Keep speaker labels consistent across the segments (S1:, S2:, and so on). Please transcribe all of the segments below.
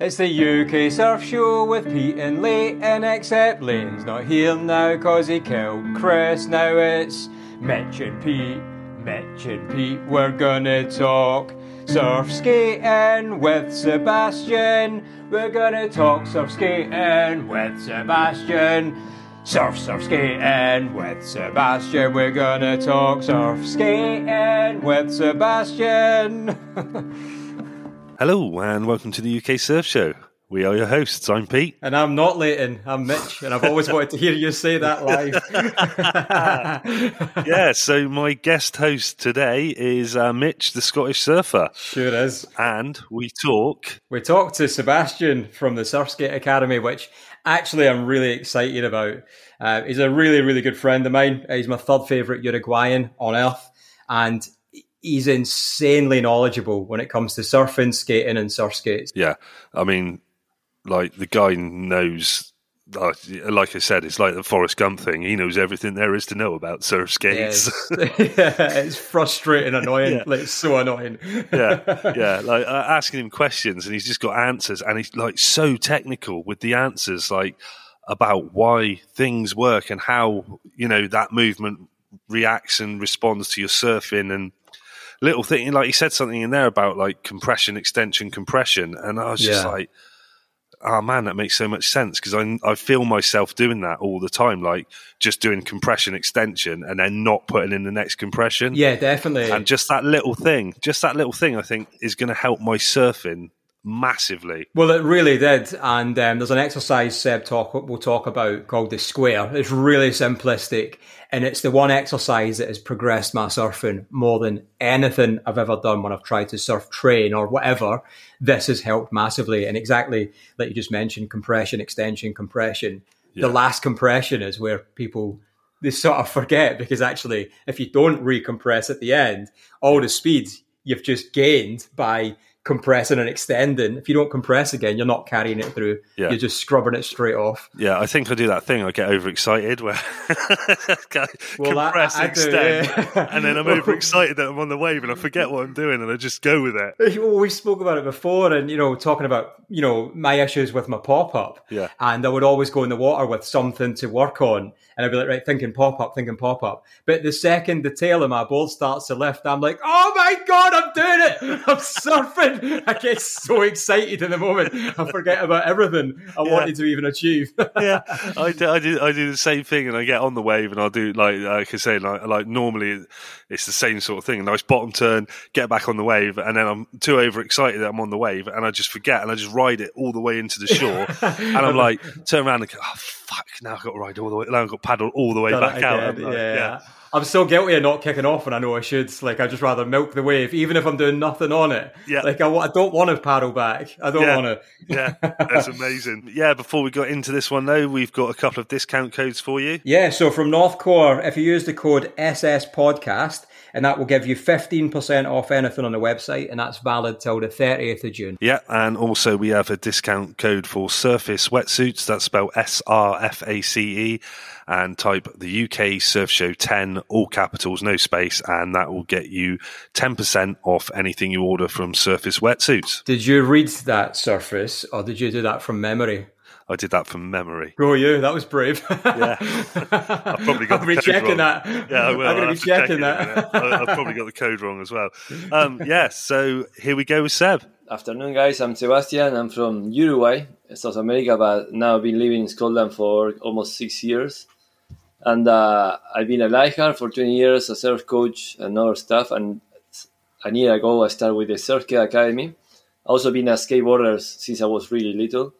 S1: It's the UK Surf Show with Pete and Leighton, except Leighton's not here now cause he killed Chris. Now it's Mitch and Pete, Mitch and Pete, we're gonna talk surf skating with Sebastian. We're gonna talk surf skating with Sebastian. Surf, surf skating with Sebastian. We're gonna talk surf skating with Sebastian.
S2: Hello, and welcome to the UK Surf Show. We are your hosts. I'm Pete.
S1: And I'm not Leighton, I'm Mitch, and I've always wanted to hear you say that live.
S2: yeah, so my guest host today is uh, Mitch, the Scottish surfer.
S1: Sure is.
S2: And we talk.
S1: We talked to Sebastian from the Surfskate Academy, which actually I'm really excited about. Uh, he's a really, really good friend of mine. He's my third favourite Uruguayan on earth. And he's insanely knowledgeable when it comes to surfing, skating, and surf skates.
S2: Yeah, I mean, like the guy knows. Like, like I said, it's like the Forrest Gump thing. He knows everything there is to know about surf skates.
S1: Yeah, it's, yeah, it's frustrating, annoying. yeah. Like it's so annoying.
S2: yeah, yeah. Like uh, asking him questions, and he's just got answers, and he's like so technical with the answers, like about why things work and how you know that movement reacts and responds to your surfing and little thing. Like he said something in there about like compression, extension, compression, and I was just yeah. like, oh man, that makes so much sense because I I feel myself doing that all the time, like just doing compression, extension, and then not putting in the next compression.
S1: Yeah, definitely.
S2: And just that little thing, just that little thing, I think is going to help my surfing massively.
S1: Well, it really did, and um, there's an exercise Seb talk we'll talk about called the square. It's really simplistic, and it's the one exercise that has progressed my surfing more than anything I've ever done when I've tried to surf train or whatever. This has helped massively, and exactly like you just mentioned, compression, extension, compression. Yeah. The last compression is where people they sort of forget because actually, if you don't recompress at the end, all the speed you've just gained by compressing and extending. If you don't compress again, you're not carrying it through. Yeah. You're just scrubbing it straight off.
S2: Yeah, I think I do that thing. I get overexcited where well, compress, I, I extend, do, yeah. and then I'm overexcited that I'm on the wave and I forget what I'm doing and I just go with it.
S1: Well, we spoke about it before, and you know, talking about you know my issues with my pop up.
S2: Yeah,
S1: and I would always go in the water with something to work on, and I'd be like, right, thinking pop up, thinking pop up. But the second the tail of my board starts to lift, I'm like, oh my god, I'm doing it! I'm surfing. I get so excited in the moment. I forget about everything I yeah. wanted to even achieve.
S2: yeah, I do, I do. I do the same thing, and I get on the wave, and I'll do like like I say, like, like normally it's the same sort of thing. A nice bottom turn, get back on the wave, and then I'm too overexcited that I'm on the wave, and I just forget, and I just ride it all the way into the shore, and I'm like, turn around and go, oh fuck, now I've got to ride all the way, now I've got to paddle all the way back out.
S1: Like, yeah. yeah. I'm so guilty of not kicking off when I know I should. Like I just rather milk the wave, even if I'm doing nothing on it. Yeah. Like I, I don't want to paddle back. I don't
S2: yeah.
S1: want to.
S2: yeah, that's amazing. Yeah. Before we got into this one though, we've got a couple of discount codes for you.
S1: Yeah. So from Northcore, if you use the code SS Podcast, and that will give you 15% off anything on the website, and that's valid till the 30th of June.
S2: Yeah, and also we have a discount code for Surface wetsuits. That's spelled S R F A C E and type the UK Surf Show 10, all capitals, no space, and that will get you 10% off anything you order from Surface Wetsuits.
S1: Did you read that Surface or did you do that from memory?
S2: I did that from memory.
S1: Go you, that was brave.
S2: yeah, I've probably got.
S1: I'll
S2: be
S1: checking
S2: wrong.
S1: that.
S2: Yeah, I will.
S1: I'm going to be checking
S2: that. I've probably got the code wrong as well. Um, yeah, so here we go with Seb.
S3: Afternoon, guys. I'm Sebastian. I'm from Uruguay, South America, but now I've been living in Scotland for almost six years. And uh, I've been a lifeguard for 20 years, a surf coach, and other stuff. And a year ago, I started with the Surfskate Academy. I've also been a skateboarder since I was really little.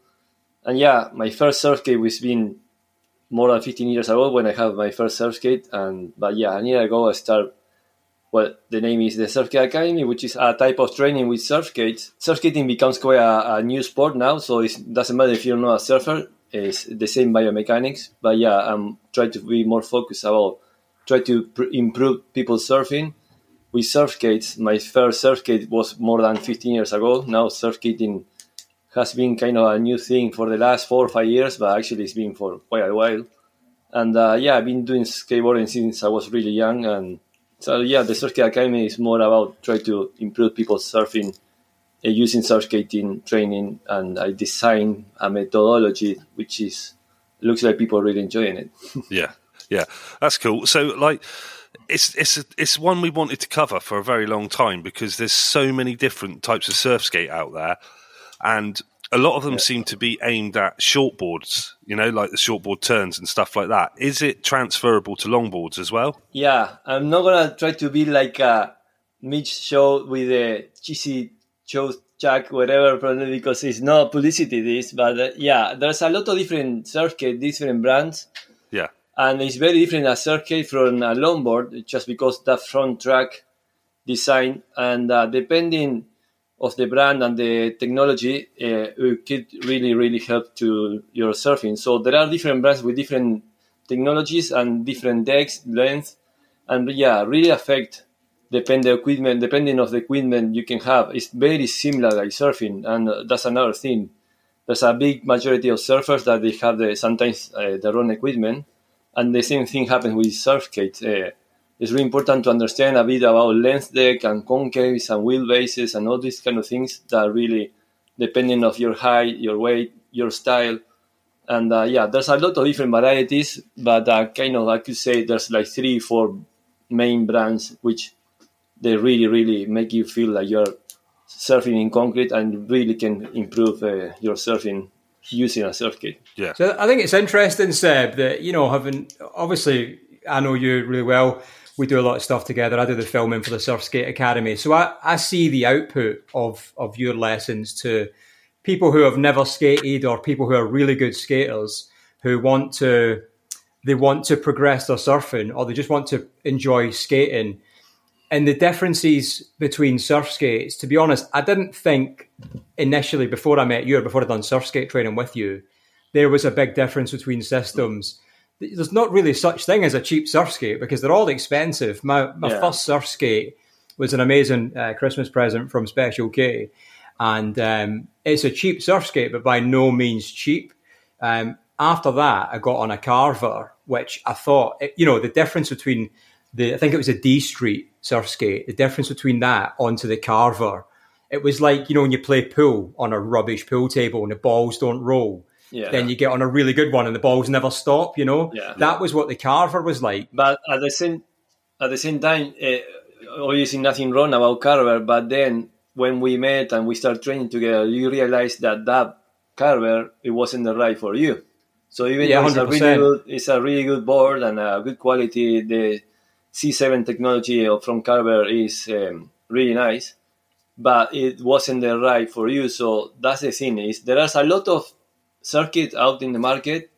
S3: And yeah, my first surf skate was been more than 15 years ago when I had my first surf skate. And but yeah, a year ago I started. Well, the name is the Surfskate Academy, which is a type of training with surf skates. Surf skating becomes quite a, a new sport now, so it doesn't matter if you're not a surfer It's the same biomechanics. But yeah, I'm trying to be more focused about try to pr- improve people surfing. With surf skates, my first surf skate was more than 15 years ago. Now surf skating has been kind of a new thing for the last four or five years, but actually it's been for quite a while. And uh, yeah, I've been doing skateboarding since I was really young. And so yeah, the Surfskate Academy is more about trying to improve people's surfing uh, using surf skating training, and I design a methodology which is looks like people really enjoying it.
S2: yeah, yeah, that's cool. So like. It's it's it's one we wanted to cover for a very long time because there's so many different types of surf skate out there, and a lot of them yeah. seem to be aimed at shortboards, you know, like the shortboard turns and stuff like that. Is it transferable to longboards as well?
S3: Yeah, I'm not gonna try to be like a Mitch show with a cheesy show Jack whatever problem because it's not publicity this, but uh, yeah, there's a lot of different surf skate, different brands.
S2: Yeah,
S3: and it's very different a surf skate from a longboard just because the front track design and uh, depending of the brand and the technology uh, could really really help to your surfing. So there are different brands with different technologies and different decks length and yeah really affect depend the equipment depending of the equipment you can have. It's very similar like surfing and that's another thing. There's a big majority of surfers that they have the sometimes uh, their own equipment and the same thing happens with surf skates uh, it's really important to understand a bit about length deck and concaves and wheelbases and all these kind of things that really depending of your height, your weight, your style. And uh, yeah, there's a lot of different varieties, but uh, kind of I could say there's like three, four main brands which they really, really make you feel like you're surfing in concrete and really can improve uh, your surfing using a surf kit.
S2: Yeah.
S1: So I think it's interesting, Seb, that you know having obviously I know you really well we do a lot of stuff together. I do the filming for the Surf Skate Academy. So I, I see the output of, of your lessons to people who have never skated or people who are really good skaters who want to they want to progress their surfing or they just want to enjoy skating. And the differences between surf skates, to be honest, I didn't think initially before I met you or before I'd done surf skate training with you, there was a big difference between systems there's not really such thing as a cheap surf skate because they're all expensive. My my yeah. first surf skate was an amazing uh, Christmas present from Special K, and um, it's a cheap surf skate, but by no means cheap. Um, after that, I got on a Carver, which I thought, you know, the difference between the I think it was a D Street surf skate, the difference between that onto the Carver, it was like you know when you play pool on a rubbish pool table and the balls don't roll yeah. then you get on a really good one and the balls never stop. You know,
S3: yeah.
S1: that was what the Carver was like.
S3: But at the same at the same time, uh, obviously nothing wrong about Carver. But then when we met and we started training together, you realize that that Carver it wasn't the right for you. So even yeah, though it's a really good, it's a really good board and a good quality, the C7 technology from Carver is um, really nice, but it wasn't the right for you. So that's the thing is there is a lot of surf skate out in the market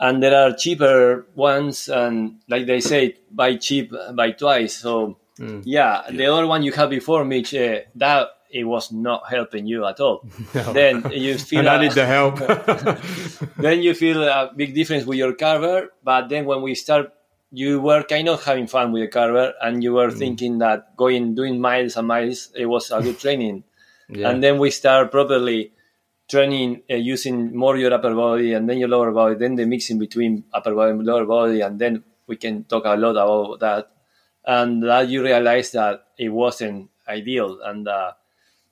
S3: and there are cheaper ones and like they say buy cheap buy twice so mm. yeah, yeah, the other one you had before mitch uh, that it was not helping you at all no. then you feel
S1: and a, I need the help
S3: then you feel a big difference with your carver but then when we start you were kind of having fun with the carver and you were mm. thinking that going doing miles and miles it was a good training yeah. and then we start properly training uh, using more your upper body and then your lower body, then the mixing between upper body and lower body, and then we can talk a lot about that. And that you realize that it wasn't ideal. And uh,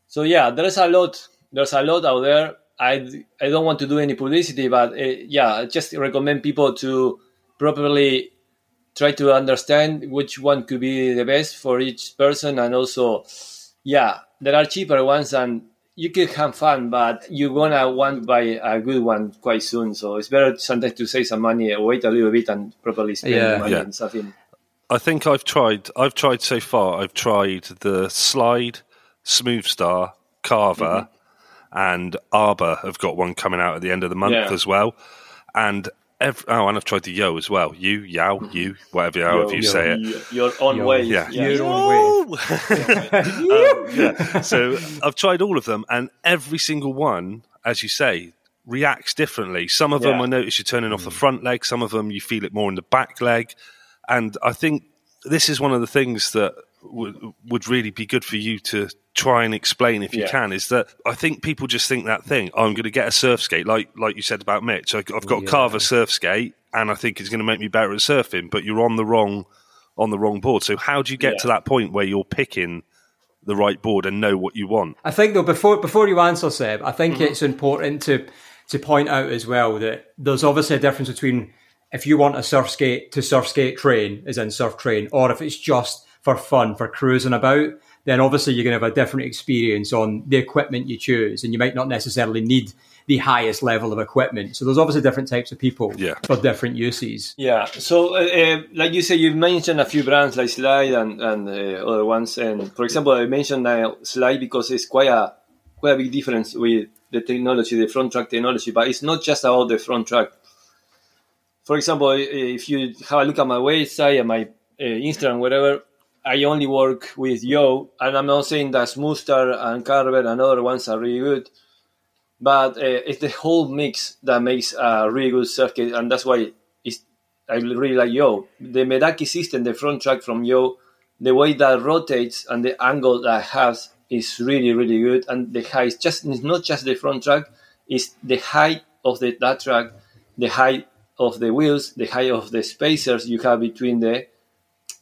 S3: so, yeah, there's a lot. There's a lot out there. I, I don't want to do any publicity, but uh, yeah, I just recommend people to properly try to understand which one could be the best for each person. And also, yeah, there are cheaper ones and you could have fun, but you're gonna want to buy a good one quite soon. So it's better sometimes to save some money, wait a little bit, and properly spend yeah, money yeah. on something.
S2: I think I've tried. I've tried so far. I've tried the Slide, Smoothstar, Carver, mm-hmm. and Arbor. Have got one coming out at the end of the month yeah. as well. And Every, oh, and I've tried the yo as well. You, yow, you, whatever yo, you yo, say it.
S3: Your own way.
S2: Yeah.
S3: yeah.
S2: Your own way. um, yeah. So I've tried all of them, and every single one, as you say, reacts differently. Some of yeah. them I notice you're turning off the front leg. Some of them you feel it more in the back leg. And I think this is one of the things that w- would really be good for you to try and explain if you yeah. can is that I think people just think that thing. Oh, I'm going to get a surf skate, like like you said about Mitch. I, have got yeah. Carver surf skate, and I think it's going to make me better at surfing. But you're on the wrong on the wrong board. So how do you get yeah. to that point where you're picking the right board and know what you want.
S1: I think though before before you answer Seb, I think mm-hmm. it's important to to point out as well that there's obviously a difference between if you want a surf skate to surf skate train, as in surf train, or if it's just for fun, for cruising about, then obviously you're going to have a different experience on the equipment you choose, and you might not necessarily need the highest level of equipment. So there's obviously different types of people
S2: yeah.
S1: for different uses.
S3: Yeah. So, uh, uh, like you say, you've mentioned a few brands like Slide and, and uh, other ones. And for example, I mentioned uh, Slide because it's quite a quite a big difference with the technology, the front track technology. But it's not just about the front track. For example, if you have a look at my website and my uh, Instagram, whatever, I only work with Yo, and I'm not saying that Smoothstar and Carver and other ones are really good but uh, it's the whole mix that makes a really good surf skate, and that's why I really like Yo. The Meraki system, the front track from Yo, the way that rotates and the angle that has is really really good, and the height just it's not just the front track, it's the height of the that track, the height of the wheels, the height of the spacers you have between the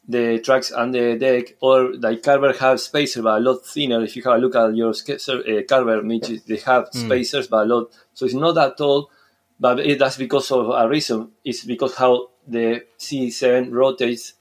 S3: the tracks and the deck, or like Carver have spacers but a lot thinner. If you have a look at your uh, Carver mitches, they have mm. spacers but a lot, so it's not that tall. But it, that's because of a reason. It's because how the C7 rotates,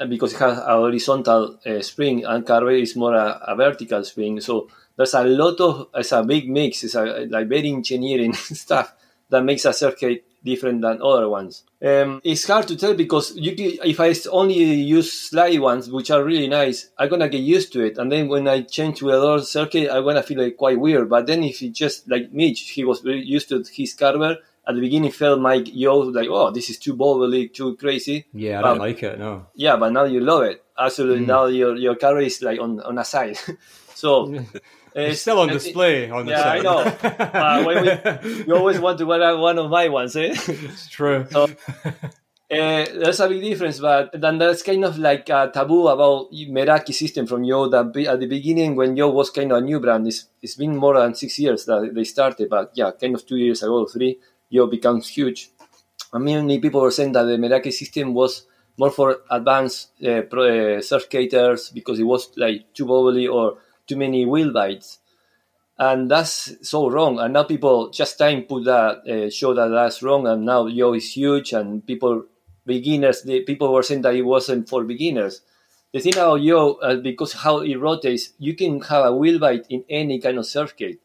S3: and because it has a horizontal uh, spring, and Carver is more a, a, vertical spring. So there's a lot of it's a big mix. It's a, like very engineering stuff that makes a surf skate different than other ones. Um, it's hard to tell because you if I only use slide ones, which are really nice, I'm gonna get used to it. And then when I change to another surf skate, I'm gonna feel like quite weird. But then if it just like Mitch, he was very used to his Carver. At the beginning, felt like yo, like oh, this is too bubbly, too crazy.
S1: Yeah, I don't like it. No.
S3: Yeah, but now you love it. Absolutely. Mm. Now your your Carver is like on on a side. so
S1: It's still on display on the
S3: yeah,
S1: side.
S3: I know. uh, we, you always want to wear one of my ones, eh?
S1: It's true.
S3: So, uh, there's a big difference, but then there's kind of like a taboo about Meraki system from Yo. That at the beginning, when Yo was kind of a new brand, it's, it's been more than six years that they started, but yeah, kind of two years ago, three, Yo becomes huge. And many people were saying that the Meraki system was more for advanced uh, pro, uh, surf skaters because it was like too bubbly or too many wheel bites and that's so wrong. And now people just time put that uh, show that that's wrong. And now yo is huge and people beginners the people were saying that it wasn't for beginners. The thing about yo uh, because how it rotates you can have a wheel bite in any kind of surf skate.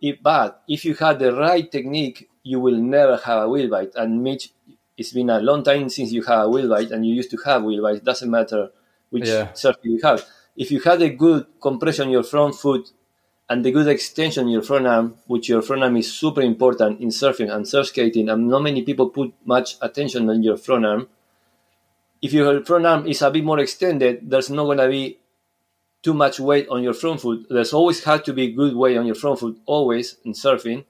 S3: if, but if you have the right technique you will never have a wheel bite and mitch it's been a long time since you have a wheel bite and you used to have wheel bite it doesn't matter which yeah. surf you have if you had a good compression your front foot and the good extension in your front arm, which your front arm is super important in surfing and surf skating, and not many people put much attention on your front arm. If your front arm is a bit more extended, there's not going to be too much weight on your front foot. There's always had to be good weight on your front foot, always in surfing.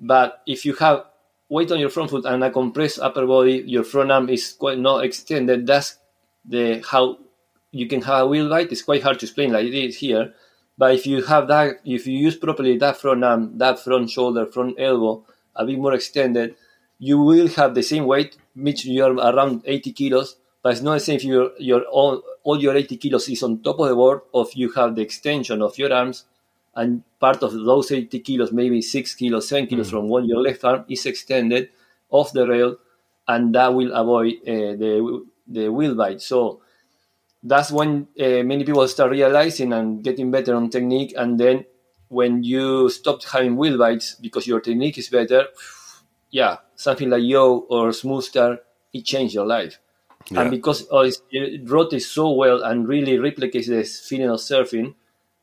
S3: But if you have weight on your front foot and a compressed upper body, your front arm is quite not extended. That's the how you can have a wheel bite. It's quite hard to explain like it is here. But if you have that, if you use properly that front arm, that front shoulder, front elbow, a bit more extended, you will have the same weight, which you're around 80 kilos. But it's not the same if your your all, all your 80 kilos is on top of the board, or if you have the extension of your arms, and part of those 80 kilos, maybe six kilos, seven kilos mm. from one your left arm is extended off the rail, and that will avoid uh, the the wheel bite. So that's when uh, many people start realizing and getting better on technique. And then when you stop having wheel bites because your technique is better, yeah, something like Yo or Smoothstar, it changed your life. Yeah. And because oh, it rotates so well and really replicates the feeling of surfing,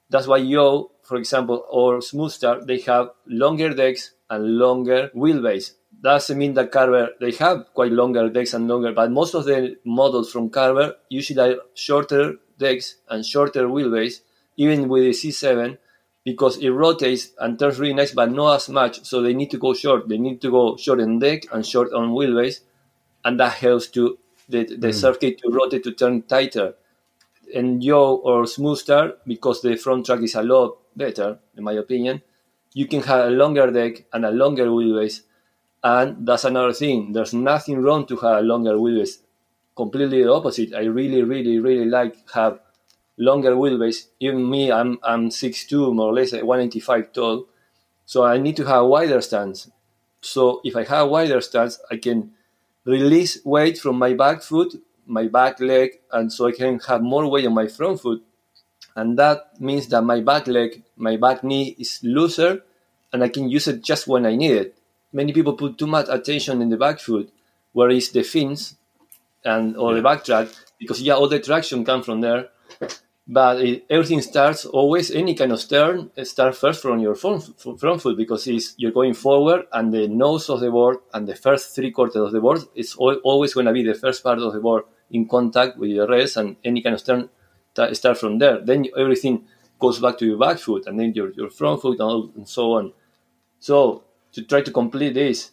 S3: that's why Yo, for example, or Smoothstar, they have longer decks and longer wheelbase doesn't mean that Carver they have quite longer decks and longer, but most of the models from Carver usually are shorter decks and shorter wheelbase, even with the C7, because it rotates and turns really nice, but not as much. So they need to go short. They need to go short in deck and short on wheelbase, and that helps to the, the mm. surf skate to rotate to turn tighter. And Yo or Smoothstar, because the front track is a lot better, in my opinion, you can have a longer deck and a longer wheelbase and that's another thing. There's nothing wrong to have longer wheelbase. Completely the opposite. I really, really, really like have longer wheelbase. Even me, I'm I'm 6'2", more or less, 185 tall. So I need to have wider stance. So if I have wider stance, I can release weight from my back foot, my back leg, and so I can have more weight on my front foot. And that means that my back leg, my back knee is looser, and I can use it just when I need it. Many people put too much attention in the back foot, whereas the fins and or the back track, because yeah, all the traction comes from there. But it, everything starts always any kind of turn start first from your front, front foot because it's, you're going forward and the nose of the board and the first three quarters of the board is always going to be the first part of the board in contact with the rest and any kind of turn start from there. Then everything goes back to your back foot and then your, your front foot and, all, and so on. So to try to complete this,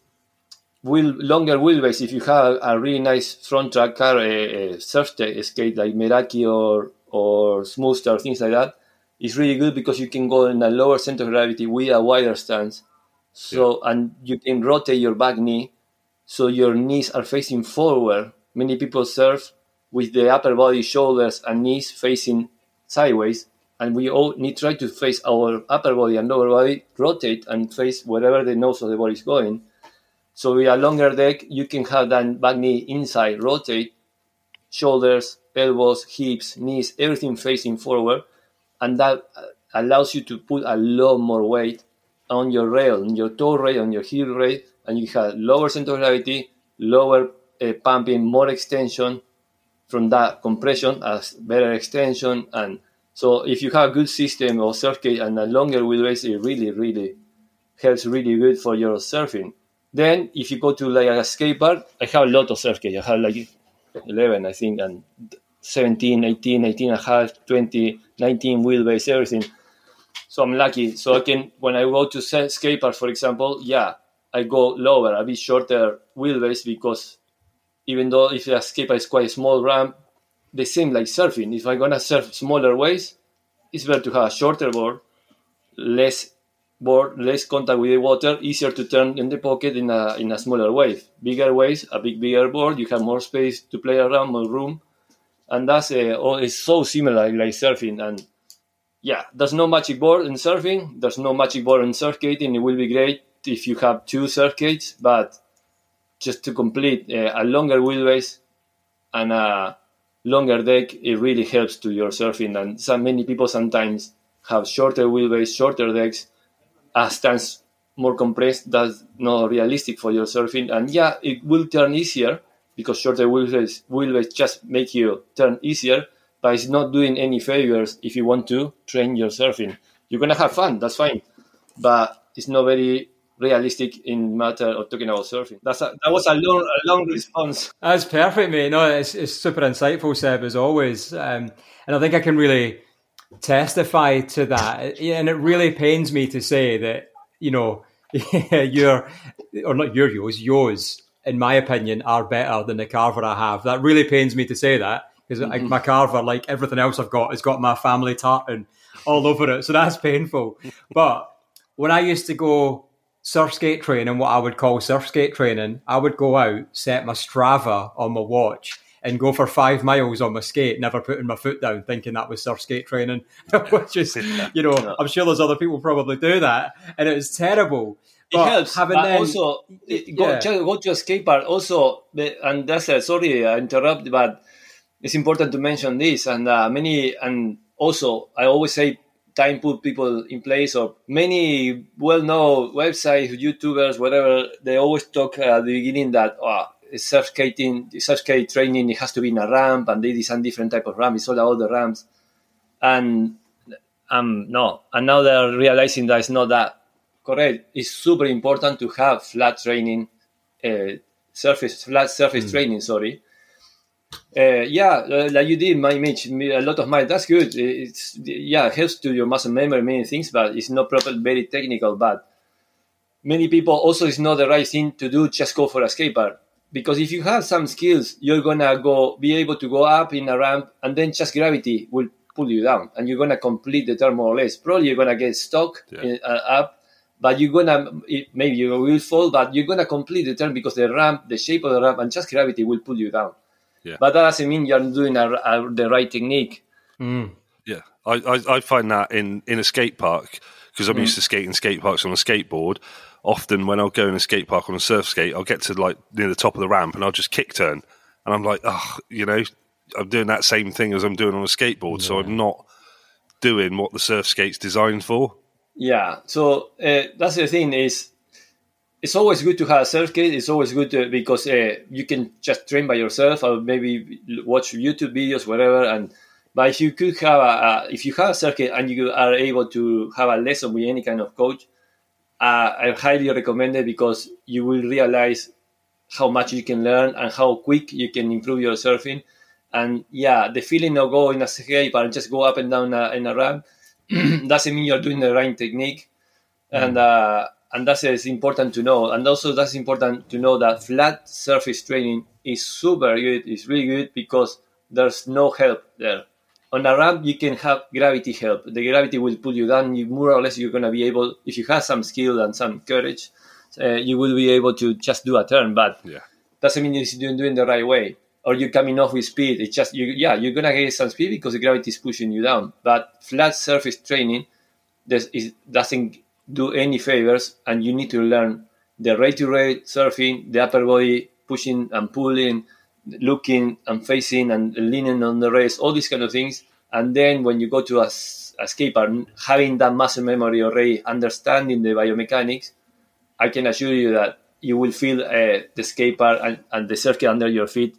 S3: wheel longer wheelbase. If you have a really nice front track car, a, a surf skate like Meraki or or Smoothstar or things like that, it's really good because you can go in a lower center of gravity with a wider stance. So yeah. and you can rotate your back knee, so your knees are facing forward. Many people surf with the upper body, shoulders, and knees facing sideways, and we all need to try to face our upper body and lower body, rotate and face wherever the nose of the body is going. So with a longer deck, you can have that back knee inside, rotate, shoulders, elbows, hips, knees, everything facing forward, and that uh, allows you to put a lot more weight on your rail, on your toe rail, on your heel rail, and you have lower center of gravity, lower uh, pumping, more extension from that compression as better extension. And so if you have a good system of surfskate and a longer wheelbase, it really, really helps really good for your surfing. Then if you go to like a skate park, I have a lot of surfskate. I have like 11, I think, and 17, 18, 18 and a half, 20, 19 wheelbase, everything. So I'm lucky. So I can, when I go to skate park, for example, yeah, I go lower, a bit shorter wheelbase because even though if the skate park is quite a small ramp, the same like surfing. If I'm gonna surf smaller waves, it's better to have a shorter board, less board, less contact with the water, easier to turn in the pocket in a in a smaller wave. Bigger waves, a big bigger board, you have more space to play around, more room and that's uh, oh, it's so similar like surfing and yeah there's no magic board in surfing there's no magic board in surf skating it will be great if you have two skates but just to complete uh, a longer wheelbase and a longer deck it really helps to your surfing and so many people sometimes have shorter wheelbase shorter decks a stance more compressed that's not realistic for your surfing and yeah it will turn easier because shorter wheelbase, wheelbase just make you turn easier, but it's not doing any favors if you want to train your surfing. You're gonna have fun, that's fine, but it's not very realistic in matter of talking about surfing. That's a, that was a long, a long response.
S1: That's perfect, mate. No, it's, it's super insightful, Seb, as always. Um, and I think I can really testify to that. And it really pains me to say that, you know, your, or not your yours, yours in my opinion, are better than the carver I have. That really pains me to say that because mm-hmm. my carver, like everything else I've got, has got my family tartan all over it. So that's painful. but when I used to go surf skate training, what I would call surf skate training, I would go out, set my Strava on my watch, and go for five miles on my skate, never putting my foot down, thinking that was surf skate training, which is, you know, I'm sure there's other people probably do that, and it was terrible
S3: it helps. But then, also, it, go, yeah. go to a skate park. Also, and that's uh, sorry I interrupt, but it's important to mention this. And uh, many, and also, I always say time put people in place. Or many well-known websites, YouTubers, whatever, they always talk at the beginning that oh, surf skating, surf skate training, it has to be in a ramp, and they design different type of ramp. It's all about the ramps, and um, no, and now they're realizing that it's not that correct. It's super important to have flat training, uh, surface flat surface mm. training. Sorry. Uh, yeah, like you did, my image, a lot of my. That's good. It's yeah, helps to your muscle memory, many things, but it's not proper, very technical. But many people also it's not the right thing to do. Just go for a skate park because if you have some skills, you're gonna go be able to go up in a ramp, and then just gravity will pull you down, and you're gonna complete the turn more or less. Probably you're gonna get stuck yeah. in, uh, up, but you're gonna maybe you will fall, but you're gonna complete the turn because the ramp, the shape of the ramp, and just gravity will pull you down. Yeah. But that doesn't mean you're doing a, a, the right technique.
S2: Mm. Yeah, I, I, I find that in, in a skate park because I'm
S3: Mm.
S2: used to skating skate parks on a skateboard. Often when I'll go in a skate park on a surf skate, I'll get to like near the top of the ramp and I'll just kick turn, and I'm like, oh, you know, I'm doing that same thing as I'm doing on a skateboard, so I'm not doing what the surf skate's designed for.
S3: Yeah, so uh, that's the thing is, it's always good to have a kit. It's always good to, because uh, you can just train by yourself or maybe watch YouTube videos, whatever. And but if you could have a, a if you have a surf skate and you are able to have a lesson with any kind of coach, uh, I highly recommend it because you will realize how much you can learn and how quick you can improve your surfing. And yeah, the feeling of going a skate and just go up and down a, in a ramp doesn't mean you're doing the right technique, and uh, and that's is important to know. And also that's important to know that flat surface training is super good. It's really good because there's no help there. On a ramp, you can have gravity help. The gravity will pull you down. You more or less you're gonna be able, if you have some skill and some courage, uh, you will be able to just do a turn. But
S2: Yeah.
S3: doesn't mean you're doing, doing the right way or you're coming off with speed. It's just you, yeah, you're gonna get some speed because the gravity is pushing you down. But flat surface training this is, doesn't do any favors, and you need to learn the rate to rate surfing, the upper body pushing and pulling, looking and facing and leaning on the race, all these kind of things. And then when you go to a, a skate park, having that muscle memory already, understanding the biomechanics, I can assure you that you will feel uh, the skate park and, and the surf skate under your feet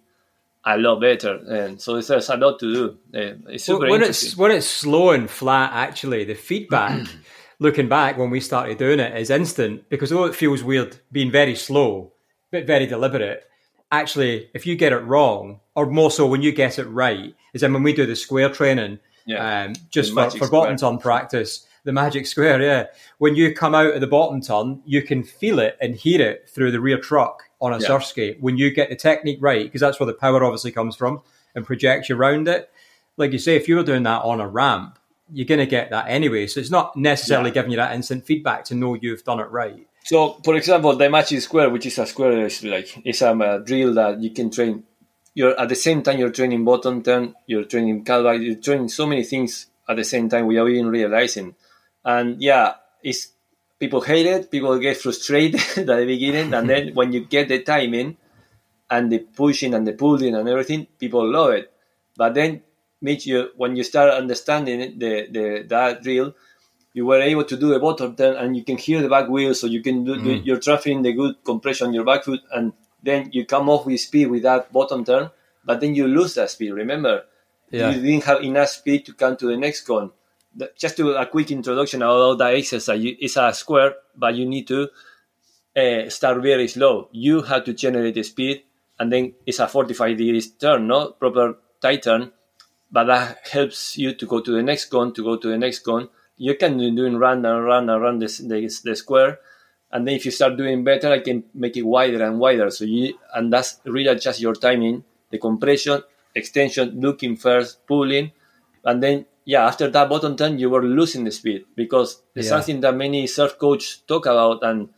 S3: a lot better. And so there's a lot to do. Uh, it's super
S1: when
S3: interesting.
S1: it's when it's slow and flat, actually, the feedback, looking back when we started doing it, is instant because although it feels weird being very slow but very deliberate, actually, if you get it wrong, or more so when you get it right, is then when we do the square training,
S3: Yeah.
S1: um, just
S3: The
S1: for, for bottom turn practice, the magic square, yeah. When you come out of the bottom turn, you can feel it and hear it through the rear truck on a
S3: Yeah.
S1: surf skate. When you get the technique right, because that's where the power obviously comes from, and projects you around it. Like you say, if you were doing that on a ramp, you're going to get that anyway. So it's not necessarily
S3: Yeah.
S1: giving you that instant feedback to know you've done it right.
S3: So, for example, the magic square, which is a square, is like it's a drill that you can train. You're at the same time you're training bottom turn, you're training calva, you're training so many things at the same time without even realizing. And yeah, it's people hate it, people get frustrated at the beginning, and then when you get the timing and the pushing and the pulling and everything, people love it. But then, Mitch, you when you start understanding it, the the that drill, you were able to do a bottom turn and you can hear the back wheel, so you can do, do you're the good compression on your back foot, and then you come off with speed with that bottom turn, but then you lose that speed. Remember,
S1: Yeah.
S3: you didn't have enough speed to come to the next cone. Just to a quick introduction about that exercise, you, it's a square, but you need to uh, start very slow. You have to generate the speed, and then it's a 45 degrees turn, no proper tight turn, but that helps you to go to the next cone, to go to the next cone. You can do doing run and run and run this, the, the square, and then if you start doing better, I can make it wider and wider. So you and that's really just your timing, the compression, extension, looking first, pulling, and then yeah, after that bottom turn, you were losing the speed because it's
S1: Yeah.
S3: something that many surf coaches talk about and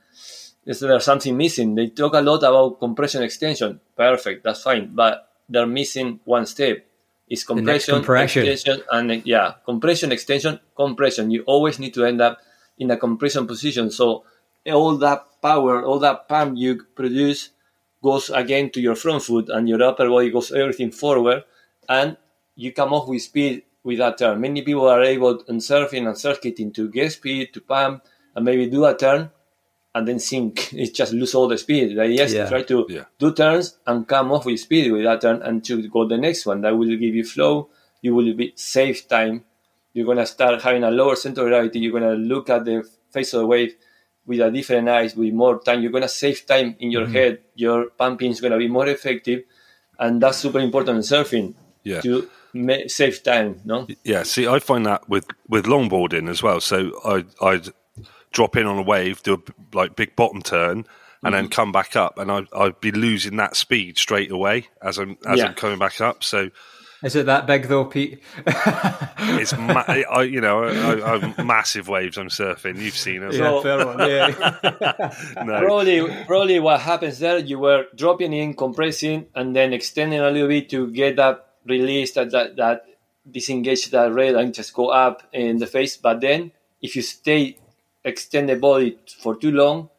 S3: is there something missing? They talk a lot about compression extension. Perfect, that's fine, but they're missing one step. It's compression,
S1: compression.
S3: extension, and yeah, compression, extension, compression. You always need to end up in a compression position. So all that power, all that pump you produce goes again to your front foot, and your upper body goes everything forward, and you come off with speed with that turn. Many people are able in surfing and circuiting to get speed, to pump, and maybe do a turn, and then sink. It just lose all the speed. They just
S1: Yeah.
S3: try to
S2: Yeah.
S3: do turns and come off with speed with that turn and to go the next one. That will give you flow. You will be save time. You're gonna start having a lower center of gravity. You're gonna look at the face of the wave with a different eyes, with more time. You're gonna save time in your mm-hmm. head. Your pumping is gonna be more effective, and that's super important in surfing
S2: Yeah.
S3: to ma- save time. No.
S2: Yeah, see, I find that with with longboarding as well. So I I'd drop in on a wave, do a like big bottom turn, and then mm-hmm. come back up, and I I'd be losing that speed straight away as I'm as
S3: Yeah.
S2: I'm coming back up. So
S1: Is it that big though, Pete?
S2: it's ma- I, you know I, I'm massive waves I'm surfing. You've seen it.
S3: So-
S1: fair one. Yeah.
S2: no,
S3: Probably, probably what happens there, you were dropping in, compressing, and then extending a little bit to get that release, that that, that disengage that rail and just go up in the face. But then if you stay extend the body for too long,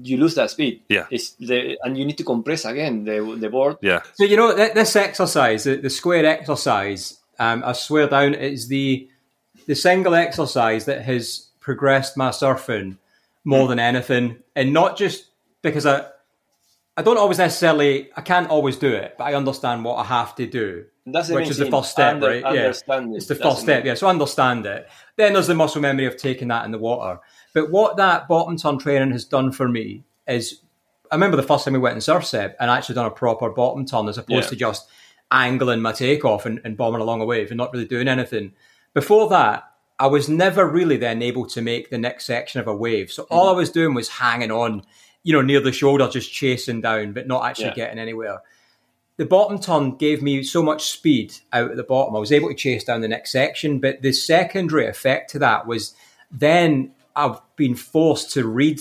S3: you lose that speed.
S2: Yeah.
S3: It's the, and you need to compress again the the board.
S2: Yeah.
S1: So you know th- this exercise, the, the square exercise, um, I swear down, is the the single exercise that has progressed my surfing more than anything, and not just because I I don't always necessarily I can't always do it, but I understand what I have to do.
S3: That's the
S1: which is the first step,
S3: Under-
S1: right? yeah,
S3: it.
S1: it's the
S3: That's
S1: first step. Yeah, so understand it. Then there's the muscle memory of taking that in the water. But what that bottom turn training has done for me is, I remember the first time we went in surf set and actually done a proper bottom turn as opposed
S2: Yeah.
S1: to just angling my takeoff and, and bombing along a wave and not really doing anything. Before that, I was never really then able to make the next section of a wave. So all mm-hmm. I was doing was hanging on, you know, near the shoulder, just chasing down, but not actually
S3: Yeah.
S1: getting anywhere the bottom turn gave me so much speed out at the bottom. I was able to chase down the next section, but the secondary effect to that was then I've been forced to read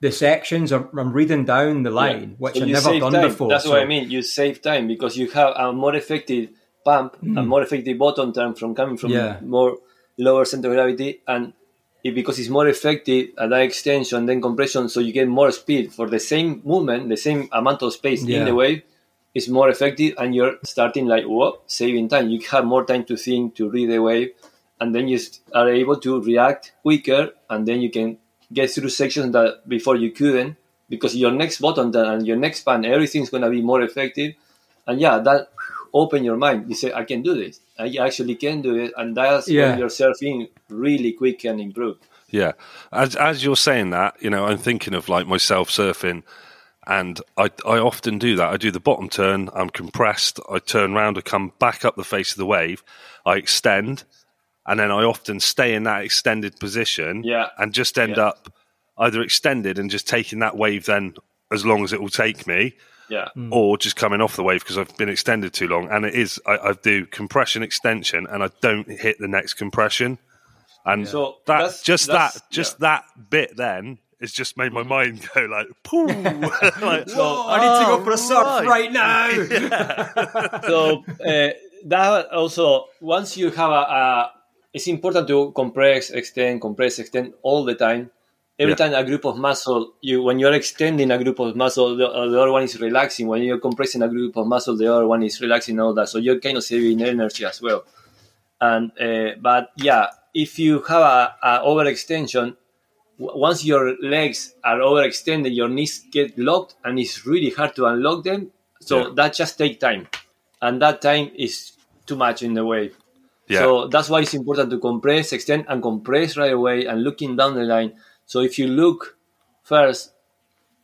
S1: the sections. I'm, I'm reading down the line, which
S3: So
S1: I've never done
S3: time.
S1: before.
S3: That's
S1: So-
S3: what I mean. You save time because you have a more effective pump, a mm. more effective bottom turn from coming from.
S1: Yeah.
S3: more lower center of gravity, and it, because it's more effective at that extension then compression, so you get more speed for the same movement, the same amount of space
S1: Yeah.
S3: in the wave. It's more effective, and you're starting like whoa, saving time. You have more time to think, to read the wave, and then you are able to react quicker, and then you can get through sections that before you couldn't because your next bottom turn and your next span, everything's gonna be more effective. And yeah, that open your mind. You say, I can do this. I actually can do it, and that's
S1: Yeah.
S3: when your surfing really quick and improve.
S2: Yeah. As as you're saying that, you know, I'm thinking of like myself surfing and I I often do that. I do the bottom turn, I'm compressed, I turn round, I come back up the face of the wave, I extend, and then I often stay in that extended position
S3: Yeah.
S2: and just end
S3: Yeah.
S2: up either extended and just taking that wave then as long as it will take me,
S3: Yeah.
S2: or just coming off the wave because I've been extended too long. And it is I, I do compression extension and I don't hit the next compression. And
S3: So
S2: that
S3: that's-
S2: just
S3: that's-
S2: that just that bit then has just made my mind go like pooh. like,
S1: I need to go for a surf
S2: right.
S1: right now.
S3: so uh, that also once you have a, a it's important to compress extend compress extend all the time. Every
S2: Yeah.
S3: time a group of muscle you when you're extending a group of muscle the, uh, the other one is relaxing. When you're compressing a group of muscle the other one is relaxing all that. So you're kind of saving energy as well. And uh, but yeah if you have a, a overextension once your legs are overextended your knees get locked and it's really hard to unlock them. So
S2: Yeah.
S3: that just take time. And that time is too much in the wave
S2: yeah.
S3: so that's why it's important to compress, extend, and compress right away and looking down the line. So if you look first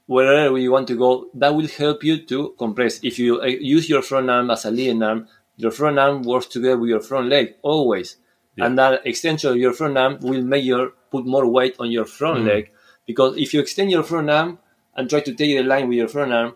S3: wherever you want to go, that will help you to compress. If you uh, use your front arm as a leading arm, your front arm works together with your front leg always. And that extension of your front arm will make your put more weight on your front leg. Because if you extend your front arm and try to take the line with your front arm,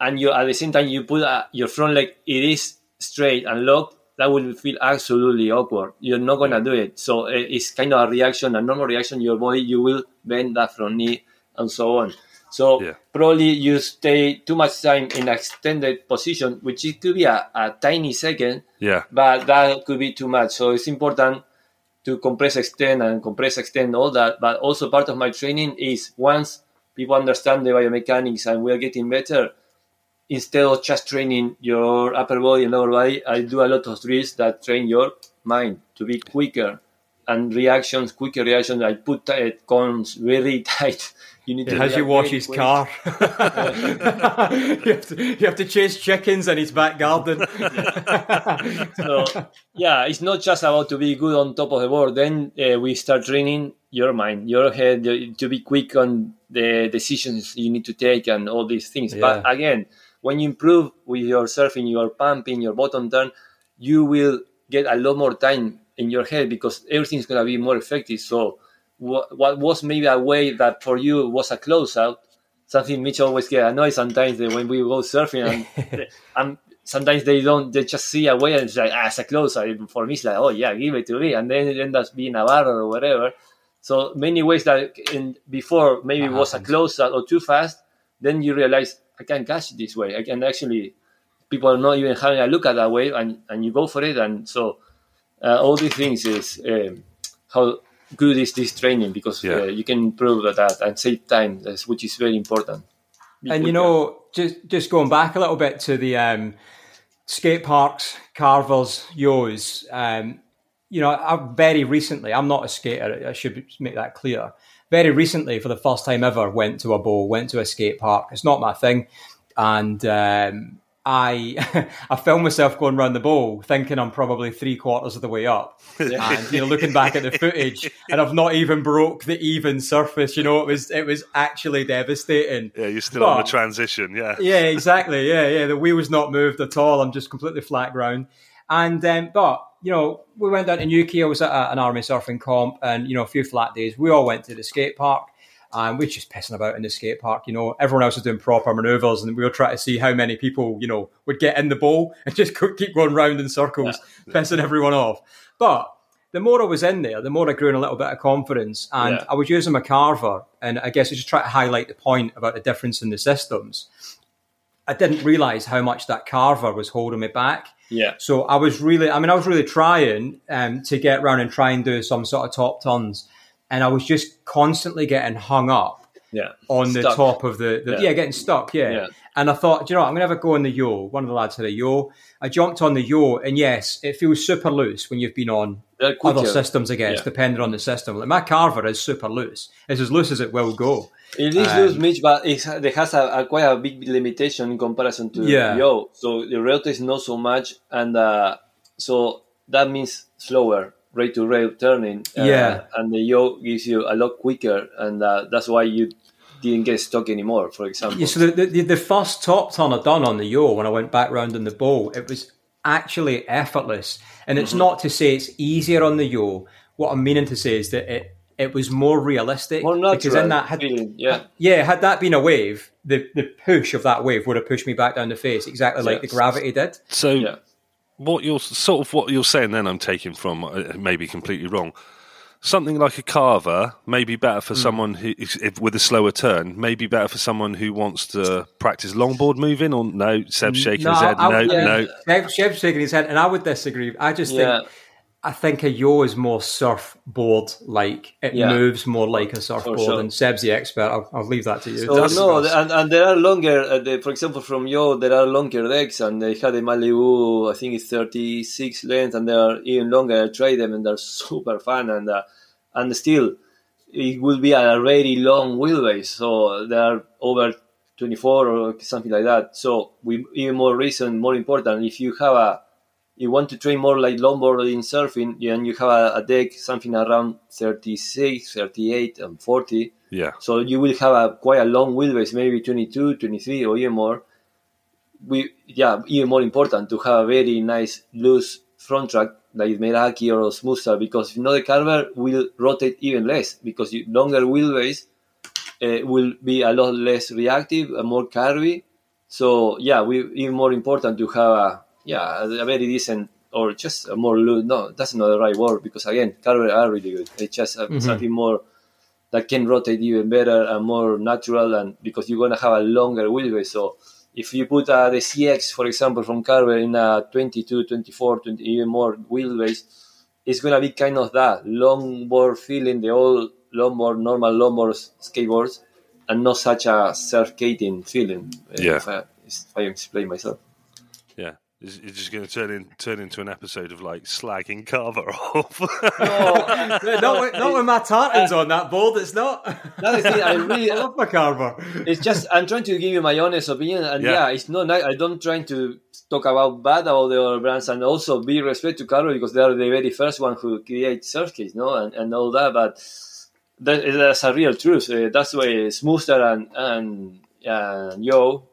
S3: and you at the same time you put uh, your front leg it is straight and locked that will feel absolutely awkward you're not gonna do it so uh, it's kind of a reaction a normal reaction your body you will bend that front knee and so on so
S2: Yeah.
S3: probably you stay too much time in extended position which it could be a, a tiny second
S2: yeah.
S3: but that could be too much. So it's important to compress, extend, and compress, extend, all that. But also part of my training is once people understand the biomechanics and we are getting better, instead of just training your upper body and lower body, I do a lot of drills that train your mind to be quicker and reactions, quicker reactions. I put uh, cones very tight. You need to
S1: As you wash his
S3: quick.
S1: car, you, have to, you have to chase chickens in his back garden.
S3: so yeah, it's not just about to be good on top of the board. Then uh, we start training your mind, your head uh, to be quick on the decisions you need to take and all these things. But again, when you improve with your surfing, your pumping, your bottom turn, you will get a lot more time in your head because everything's gonna be more effective. So what, what was maybe a way that for you was a closeout, something Mitch always get annoyed sometimes that when we go surfing and, and sometimes they don't they just see a way and it's like ah, it's a closeout. For me it's like oh yeah give it to me and then it ends up being a bar or whatever. So many ways that in before maybe
S1: That
S3: was a closeout or too fast, then you realize I can catch it this way. I can actually people are not even having a look at that way and, and you go for it and so Uh, all these things is um, how good is this training because
S2: Yeah.
S3: uh, you can improve at that and save time, which is very important.
S1: And you know, just just going back a little bit to the um, skate parks, carvers, yos. Um, you know, I very recently. I'm not a skater. I should make that clear. Very recently, for the first time ever, went to a bowl, went to a skate park. It's not my thing, and um, I I filmed myself going around the bowl, thinking I'm probably three quarters of the way up, and you know, looking back at the footage, and I've not even broke the even surface. You know, it was it was actually devastating.
S2: Yeah, you're still on the transition. Yeah.
S1: Yeah, exactly. Yeah, yeah. The wheel's not moved at all. I'm just completely flat ground. And um, but you know, we went down to Newquay. I was at a, an army surfing comp, and you know, a few flat days. We all went to the skate park, and we are just pissing about in the skate park. You know, everyone else was doing proper manoeuvres, and we were trying to see how many people you know would get in the bowl and just keep going round in circles, pissing everyone off. But the more I was in there, the more I grew in a little bit of confidence, and
S3: Yeah.
S1: I was using my carver, and I guess I just try to highlight the point about the difference in the systems. I didn't realize how much that carver was holding me back.
S3: Yeah.
S1: So I was really, I mean, I was really trying um, to get around and try and do some sort of top turns. And I was just constantly getting hung up
S3: Yeah.
S1: on the top of the, the yeah.
S3: Yeah.
S1: getting stuck, yeah.
S3: Yeah.
S1: And I thought, you know what, I'm going to have a go on the yo. One of the lads had a yo. I jumped on the yo, and yes, it feels super loose when you've been on
S3: quicker.
S1: other systems, I guess,
S3: Yeah.
S1: depending on the system. Like my carver is super loose. It's as loose as it will go.
S3: It is
S1: Um,
S3: loose, Mitch, but it, has a, a quite a big limitation in comparison to
S1: Yeah.
S3: Yo. So the rail is not so much, and uh, so that means slower rate to rail turning. Uh,
S1: Yeah.
S3: and the Yo gives you a lot quicker, and uh, that's why you didn't get stuck anymore. For example,
S1: Yeah, so the, the, the first top turn I done on the yo when I went back round in the bowl, it was actually effortless. And
S3: Mm-hmm.
S1: it's not to say it's easier on the yo. What I'm meaning to say is that it it was more realistic
S3: more natural
S1: because in that had,
S3: feeling. Yeah,
S1: yeah, had that been a wave, the the push of that wave would have pushed me back down the face exactly like the gravity did.
S2: So
S3: yeah.
S2: what you're sort of what you're saying then I'm taking from uh, maybe completely wrong. Something like a carver may be better for hmm. someone who is- if, with a slower turn, may be better for someone who wants to practice longboard moving. Or no, Seb's shaking his head.
S1: I-
S2: No,
S1: yeah,
S2: no.
S1: Chev, Chev's shaking his head, and I would disagree. I just
S3: Yeah.
S1: think I think a yo is more surfboard like. It
S3: Yeah.
S1: moves more like a surfboard,
S3: sure.
S1: and Seb's the expert. I'll, I'll leave that to you.
S3: So
S2: That's-
S3: no, and, and there are longer. Uh, the, for example, from Yo, there are longer decks, and they had a Malibu. I think it's thirty six length, and they are even longer. I tried them, and they're super fun. And uh, and still, it will be a very long wheelbase. So they are over twenty four or something like that. So we even more reason, more important. If you have a you want to train more like longboarding surfing, and you have a, a deck something around 36, 38, and 40,
S2: Yeah,
S3: so you will have a quite a long wheelbase, maybe 22, 23, or even more. We yeah, even more important to have a very nice loose front track like Meraki or Smoothstar because if not the carver will rotate even less because you, longer wheelbase uh, will be a lot less reactive and more curvy. So yeah, we even more important to have a yeah a, a very decent or just a more loose. No, that's not the right word because again, carver are really good. It's just uh, something more that can rotate even better and more natural and because you're gonna have a longer wheelbase. So if you put uh, the CX, for example, from Carver in a 22, 24, 20, even more wheelbase, it's gonna be kind of that longboard feeling, the old longboard, normal longboard skateboards, and not such a surf skating feeling.
S2: Yeah.
S3: If I, if I explain myself.
S2: yeah. It's it's just going to turn in turn into an episode of like slagging Carver off.
S1: not, with, not with my tartans on that board. It's not.
S3: Another thing I really
S1: I love my carver.
S3: it's just I'm trying to give you my honest opinion, and
S2: Yeah.
S3: yeah, it's not. ni- I don't trying to talk about bad about the other brands, and also be respect to Carver because they are the very first one who create surf skates, no, and, and all that. But that, that's a real truth. Uh, that's why Smoothstar and and and Yo,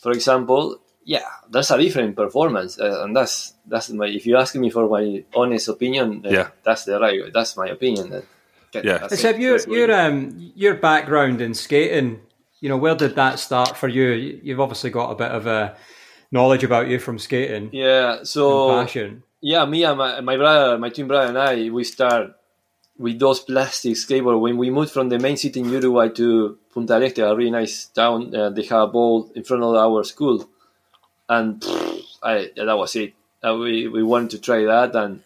S3: for example, yeah, that's a different performance, uh, and that's that's my. If you ask me for my honest opinion, uh,
S2: Yeah.
S3: that's the right. That's my opinion. Uh, okay,
S2: Yeah.
S3: that's it.
S1: Seb, your your um your background in skating, you know, where did that start for you? You- You've obviously got a bit of a knowledge about you from skating
S3: yeah. So
S1: passion.
S3: yeah, me and my, my brother, my twin brother and I, we start with those plastic skateboard. When we moved from the main city in Uruguay to Punta del Este, a really nice town, uh, they have a ball in front of our school, and pff, I, that was it. Uh, we we wanted to try that, and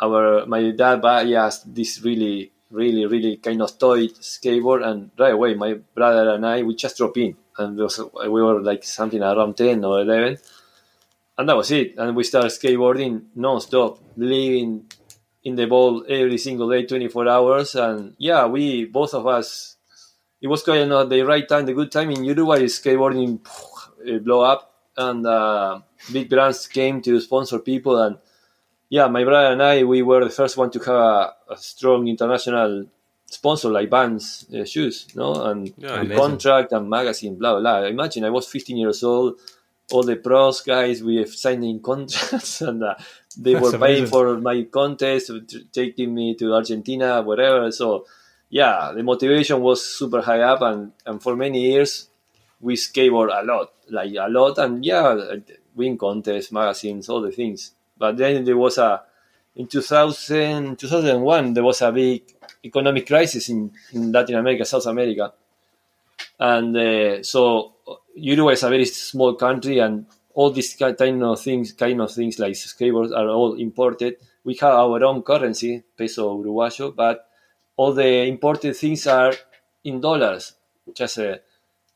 S3: our my dad bought us this really really really kind of toy skateboard, and right away my brother and I we just drop in, and was, we were like something around ten or eleven, and that was it. And we started skateboarding non-stop, living in the ball every single day, twenty four hours, and yeah, we both of us. It was kind of the right time, the good time in Uruguay. Skateboarding blow up, and uh, big brands came to sponsor people and yeah, my brother and I, we were the first one to have a, a strong international sponsor like Vans uh, shoes, no, and
S2: Yeah,
S3: contract and magazine, blah blah. Imagine I was 15 years old, all the pros guys we have signing contracts, and uh, they
S1: That's
S3: were paying
S1: amazing.
S3: for my contest, taking me to Argentina, whatever. So yeah, the motivation was super high up, and and for many years we skateboard a lot, like a lot, and yeah, win contests, magazines, all the things. But then there was a in 2000, 2001 there was a big economic crisis in, in Latin America, South America, and uh, so Uruguay is a very small country, and all these kind of things, kind of things like skateboards are all imported. We have our own currency, peso uruguayo, but all the imported things are in dollars. Just uh,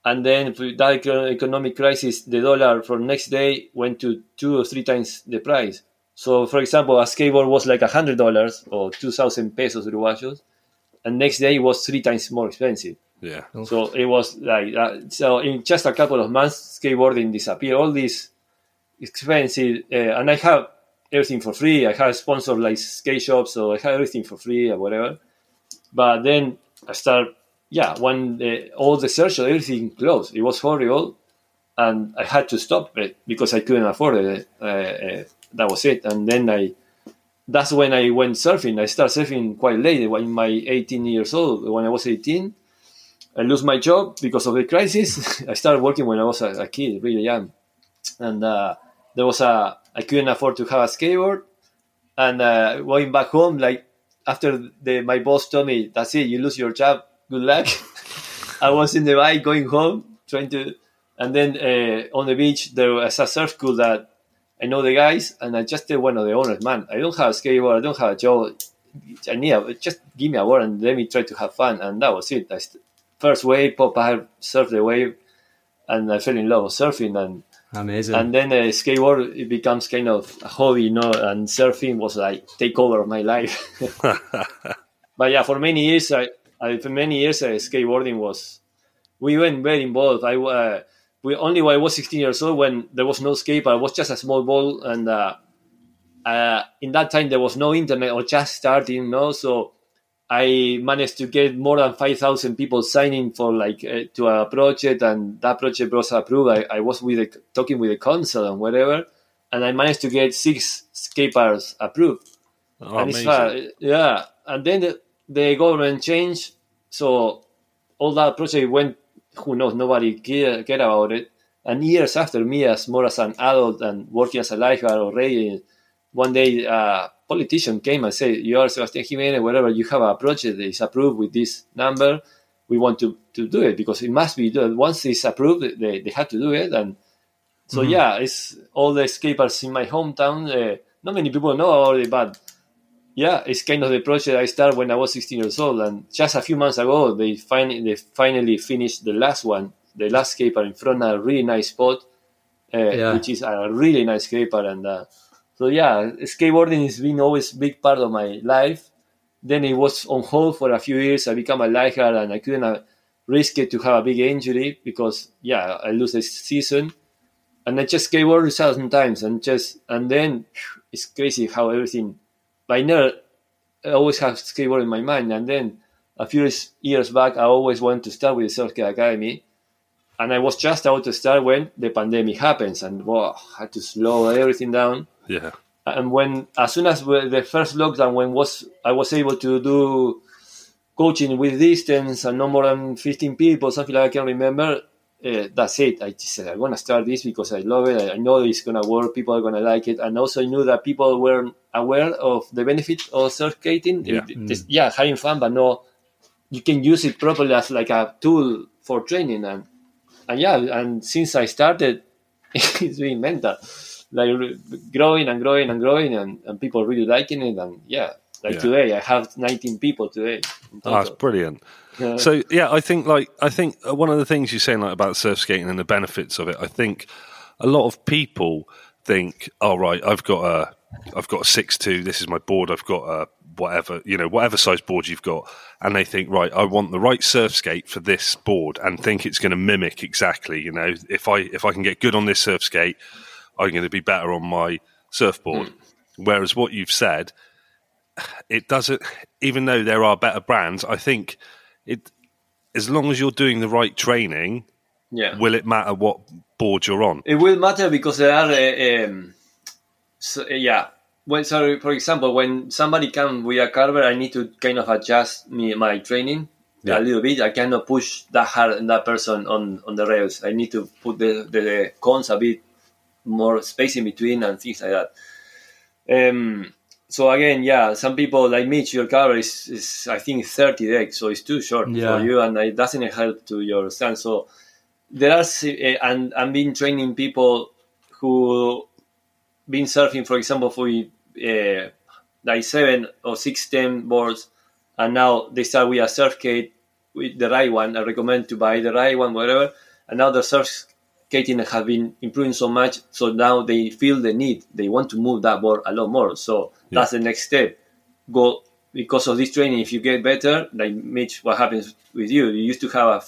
S3: and then with that economic crisis, the dollar for next day went to two or three times the price. So, for example, a skateboard was like a hundred dollars or two thousand pesos uruguayos, and next day it was three times more expensive.
S2: Yeah.
S3: So it was like uh, so in just a couple of months, skateboarding disappeared. All these expensive, uh, and I have everything for free. I have sponsored like skate shops, so I have everything for free or whatever. But then I start, yeah, when the, all the search, everything closed. It was horrible, and I had to stop it because I couldn't afford it. Uh, uh, that was it. And then I, that's when I went surfing. I started surfing quite late, in my 18 years old. When I was 18, I lose my job because of the crisis. I started working when I was a, a kid, really young, and uh, there was a I couldn't afford to have a skateboard, and uh, going back home, like after the my boss told me, "That's it, you lose your job. Good luck." I was in the bike going home, trying to, and then uh, on the beach there was a surf school that I know the guys, and I just tell one of the owners, "Man, I don't have a skateboard. I don't have a job. I need a, just give me a board and let me try to have fun." And that was it. I st- first wave, pop, I surfed the wave, and I fell in love with surfing. And
S1: Amazing.
S3: and then uh, skateboard it becomes kind of a hobby, you know. And surfing was like take over of my life. but yeah, for many years, I, I for many years, uh, skateboarding was. We went very involved. I uh, we only when I was 16 years old when there was no skate. I was just a small ball, and uh, uh, in that time there was no internet or just starting, you know. So I managed to get more than 5,000 people signing for like uh, to a project, and that project was approved. I, I was with the, talking with the council and whatever, and I managed to get six skate parks approved.
S2: Oh,
S3: and it's
S2: amazing.
S3: Yeah, and then the, the government changed, so all that project went. Who knows? Nobody care, care about it. And years after me, as more as an adult and working as a lifeguard already, one day a politician came and said, "You are Sebastián Jiménez. Whatever you have a project that is approved with this number, we want to, to do it because it must be done. Once it's approved, they, they have to do it." And so yeah, it's all the skateparks in my hometown. Uh, not many people know about it, but yeah, it's kind of the project I started when I was 16 years old, and just a few months ago, they finally they finally finished the last one, the last skater in front of a really nice spot, uh,
S1: Yeah.
S3: which is a really nice skater, and uh, so yeah, skateboarding has been always a big part of my life. Then it was on hold for a few years. I became a lifeguard, and I couldn't uh, risk it to have a big injury because yeah, I lose the season, and I just skateboard a thousand times, and just and then it's crazy how everything. By now, I always have skateboard in my mind, and then a few years- back, I always wanted to start with the Surf Skate Academy, and I was just about to start when the pandemic happens, and wow, I had to slow everything down.
S2: Yeah.
S3: And when, as soon as the first lockdown, when was I was able to do coaching with distance and no more than 15 people, something like I can remember, uh, that's it. I just said, I'm going to start this because I love it. I, I know it's going to work. People are going to like it. And also I knew that people were aware of the benefit of surf skating.
S2: Yeah.
S3: It- it's- yeah, having fun, but no, you can use it properly as like a tool for training. And, and yeah, and since I started, it's been mental. like growing and growing and growing, and, and people really liking it. And yeah, like
S2: Yeah.
S3: today, I have 19 people today.
S2: Oh, that's brilliant. So yeah, I think like I think uh, one of the things you're saying like about surf skating and the benefits of it. I think a lot of people think, "Oh right, I've got a I've got a six two. This is my board. I've got a whatever you know whatever size board you've got," and they think, "Right, I want the right surf skate for this board," and think it's going to mimic exactly. You know, if I if I can get good on this surf skate, I'm going to be better on my surfboard. Whereas what you've said it doesn't even though there are better brands i think it as long as you're doing the right training
S3: yeah.
S2: will it matter what board you're on
S3: It will matter because there are, uh, um, so, uh, yeah. When, so, for example, when somebody comes with a carver, I need to kind of adjust me my training
S2: Yeah.
S3: a little bit. I cannot push that hard on that person on, on the rails. I need to put the, the, the cones a bit more space in between and things like that. Um, so again, yeah, some people like Mitch, your cover is, is I think 30 deck, so it's too short
S1: Yeah.
S3: for you, and it doesn't help to your stance. So there are uh, and I've been training people who been surfing, for example, for uh, like seven or six ten boards, and now they start with a surf skate with the right one. I recommend to buy the right one, whatever. And now the surf skating have been improving so much, so now they feel the need. They want to move that board a lot more. So that's the next step. Go because of this training. If you get better, like Mitch, what happens with you? You used to have a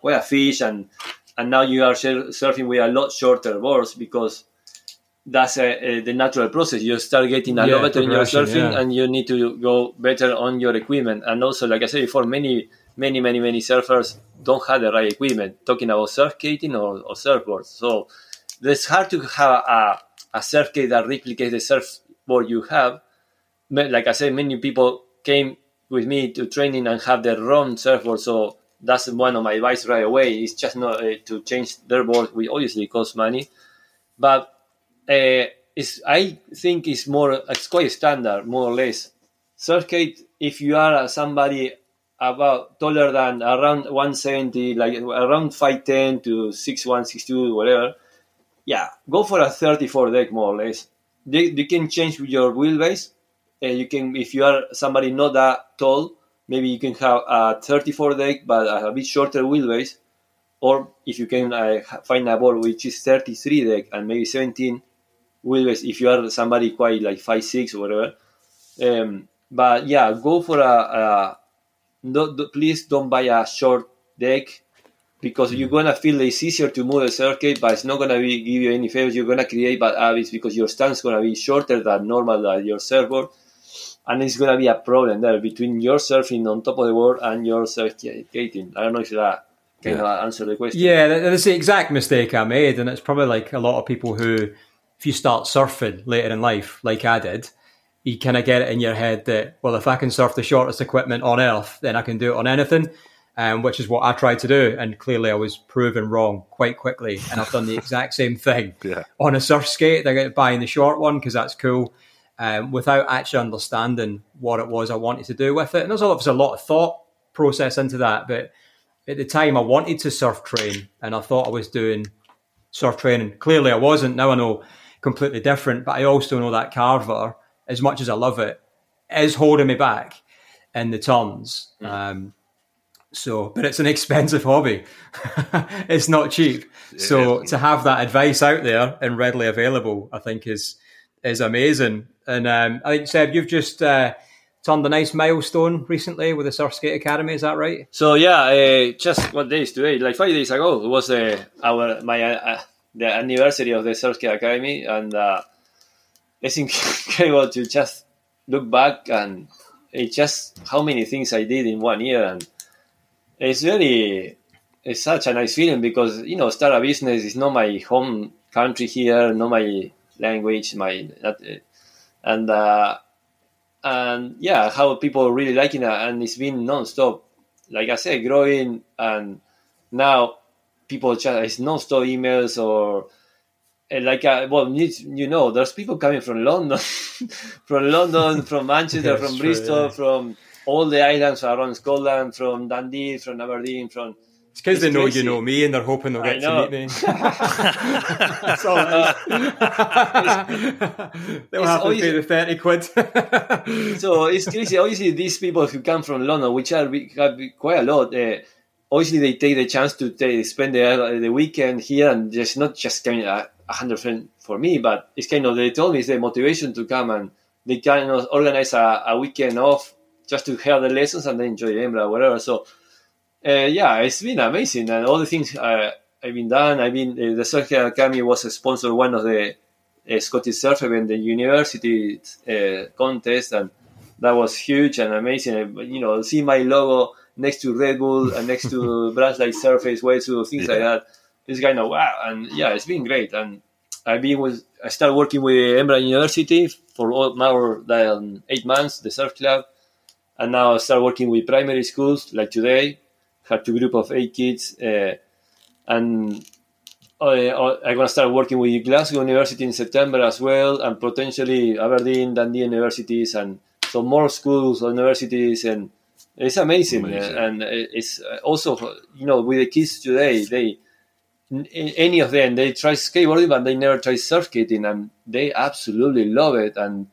S3: quite a fish and and now you are surfing with a lot shorter boards because that's uh, uh, the natural process. You start getting a
S1: Yeah,
S3: lot better in your surfing,
S1: yeah.
S3: and you need to go better on your equipment. And also, like I said before, many, many, many, many surfers don't have the right equipment. Talking about surf skating or, or surfboards, so it's hard to have a, a surf skate that replicates the surfboard you have. Like I said, many people came with me to training and have the wrong surfboard, so that's one of my advice right away. It's just not uh, to change their board, which obviously costs money, but uh, it's, I think it's more it's quite standard, more or less. Surfskate, if you are somebody about taller than around 170, like around 5'10 to 6'1, 6'2, whatever, yeah, go for a 34 deck more or less. They, you can change your wheelbase. Uh, you can, if you are somebody not that tall, maybe you can have a 34 deck but a bit shorter wheelbase. Or if you can uh, find a board which is 33 deck and maybe 17 wheelbase, if you are somebody quite like 5'6 or whatever. Um, but yeah, go for a, a no, do- please don't buy a short deck because you're gonna feel it's easier to move the surf skate, but it's not gonna be, give you any favors. You're gonna create bad habits because your stance is gonna be shorter than normal than your surfboard, and it's gonna be a problem there between your surfing on top of the board and your skating. I don't know if that can
S2: Yeah.
S3: answer the question.
S1: Yeah, that's the exact mistake I made, and it's probably like a lot of people who, if you start surfing later in life, like I did, you kind of get it in your head that well, if I can surf the shortest equipment on earth, then I can do it on anything, um, which is what I tried to do, and clearly I was proven wrong quite quickly, and I've done the exact same thing
S2: Yeah.
S1: on a surf skate. I get buying the short one because that's cool. Um, without actually understanding what it was I wanted to do with it, and there's obviously a lot of thought process into that. But at the time, I wanted to surf train, and I thought I was doing surf training. Clearly, I wasn't. Now I know completely different. But I also know that Carver, as much as I love it, is holding me back in the turns. Um, so, but it's an expensive hobby. it's not cheap. So to have that advice out there and readily available, I think is is amazing. And um, I think Seb, you've just uh, turned a nice milestone recently with the Surf Skate Academy. Is that right?
S3: So yeah, uh, just what days today? Like five days ago it was uh, our my uh, the anniversary of the Surfskate Academy, and uh, it's incredible to just look back and it's just how many things I did in one year, and it's really it's such a nice feeling because you know start a business is not my home country here, not my language, my uh, and. Uh, and yeah, how people really liking it, and it's been non-stop. Like I said, growing, and now people just it's non-stop emails or like uh, well, you, you know, there's people coming from London, from London, from Manchester,
S1: Yeah,
S3: from
S1: true,
S3: Bristol,
S1: yeah.
S3: from all the islands around Scotland, from Dundee, from Aberdeen, from
S1: It's because they know
S3: crazy.
S1: you know me and they're hoping they'll get to meet me. That's all is. They'll have to pay the 30 quid.
S3: so it's crazy. Obviously, these people who come from London, which are quite a lot, uh, obviously they take the chance to take, spend the, the weekend here, and just not just kind of a hundred percent for me, but it's kind of they told me it's the motivation to come and they kind of organize a, a weekend off just to hear the lessons and then enjoy Embra, whatever. So uh, yeah, it's been amazing, and all the things uh, I've been done. I've been uh, the Surf Academy was a sponsor of one of the uh, Scottish surf event, the university uh, contest, and that was huge and amazing. Uh, You know, see my logo next to Red Bull and next to brands like Surface, Wetsuit, things like that. It's kind of wow, and yeah, it's been great. And I've been with I started working with Embra University for all, more than eight months, the surf club, and now I start working with primary schools like today. Had two group of eight kids, uh, and uh, I'm gonna start working with Glasgow University in September as well, and potentially Aberdeen, Dundee universities, and so more schools, universities, and it's amazing.
S2: Amazing.
S3: Uh, and it's also you know with the kids today, they any of them they try skateboarding, but they never try surfing, and they absolutely love it. And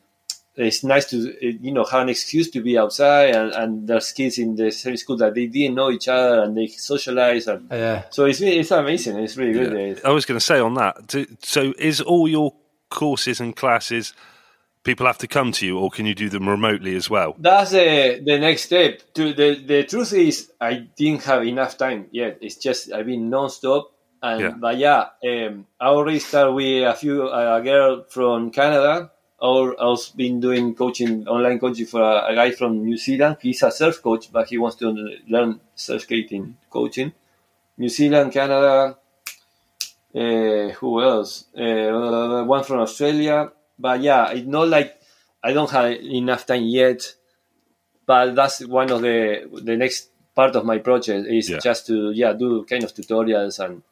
S3: it's nice to uh, you know have an excuse to be outside, and, and there's kids in the same school that they didn't know each other, and they socialize, and
S1: yeah.
S3: so it's it's amazing. It's really good.
S2: Yeah. I was going to say on that. So, is all your courses and classes people have to come to you, or can you do them remotely as well?
S3: That's the the next step. To the the truth is, I didn't have enough time yet. It's just I've been non-stop, and
S2: Yeah.
S3: but yeah, um, I already started with a few a girl from Canada. Or I was been doing coaching, online coaching for a, a guy from New Zealand. He's a surf coach, but he wants to learn surf skating coaching. New Zealand, Canada. Uh, who else? Uh, one from Australia. But yeah, it's not like I don't have enough time yet. But that's one of the the next part of my project is
S2: Yeah.
S3: just to yeah do kind of tutorials and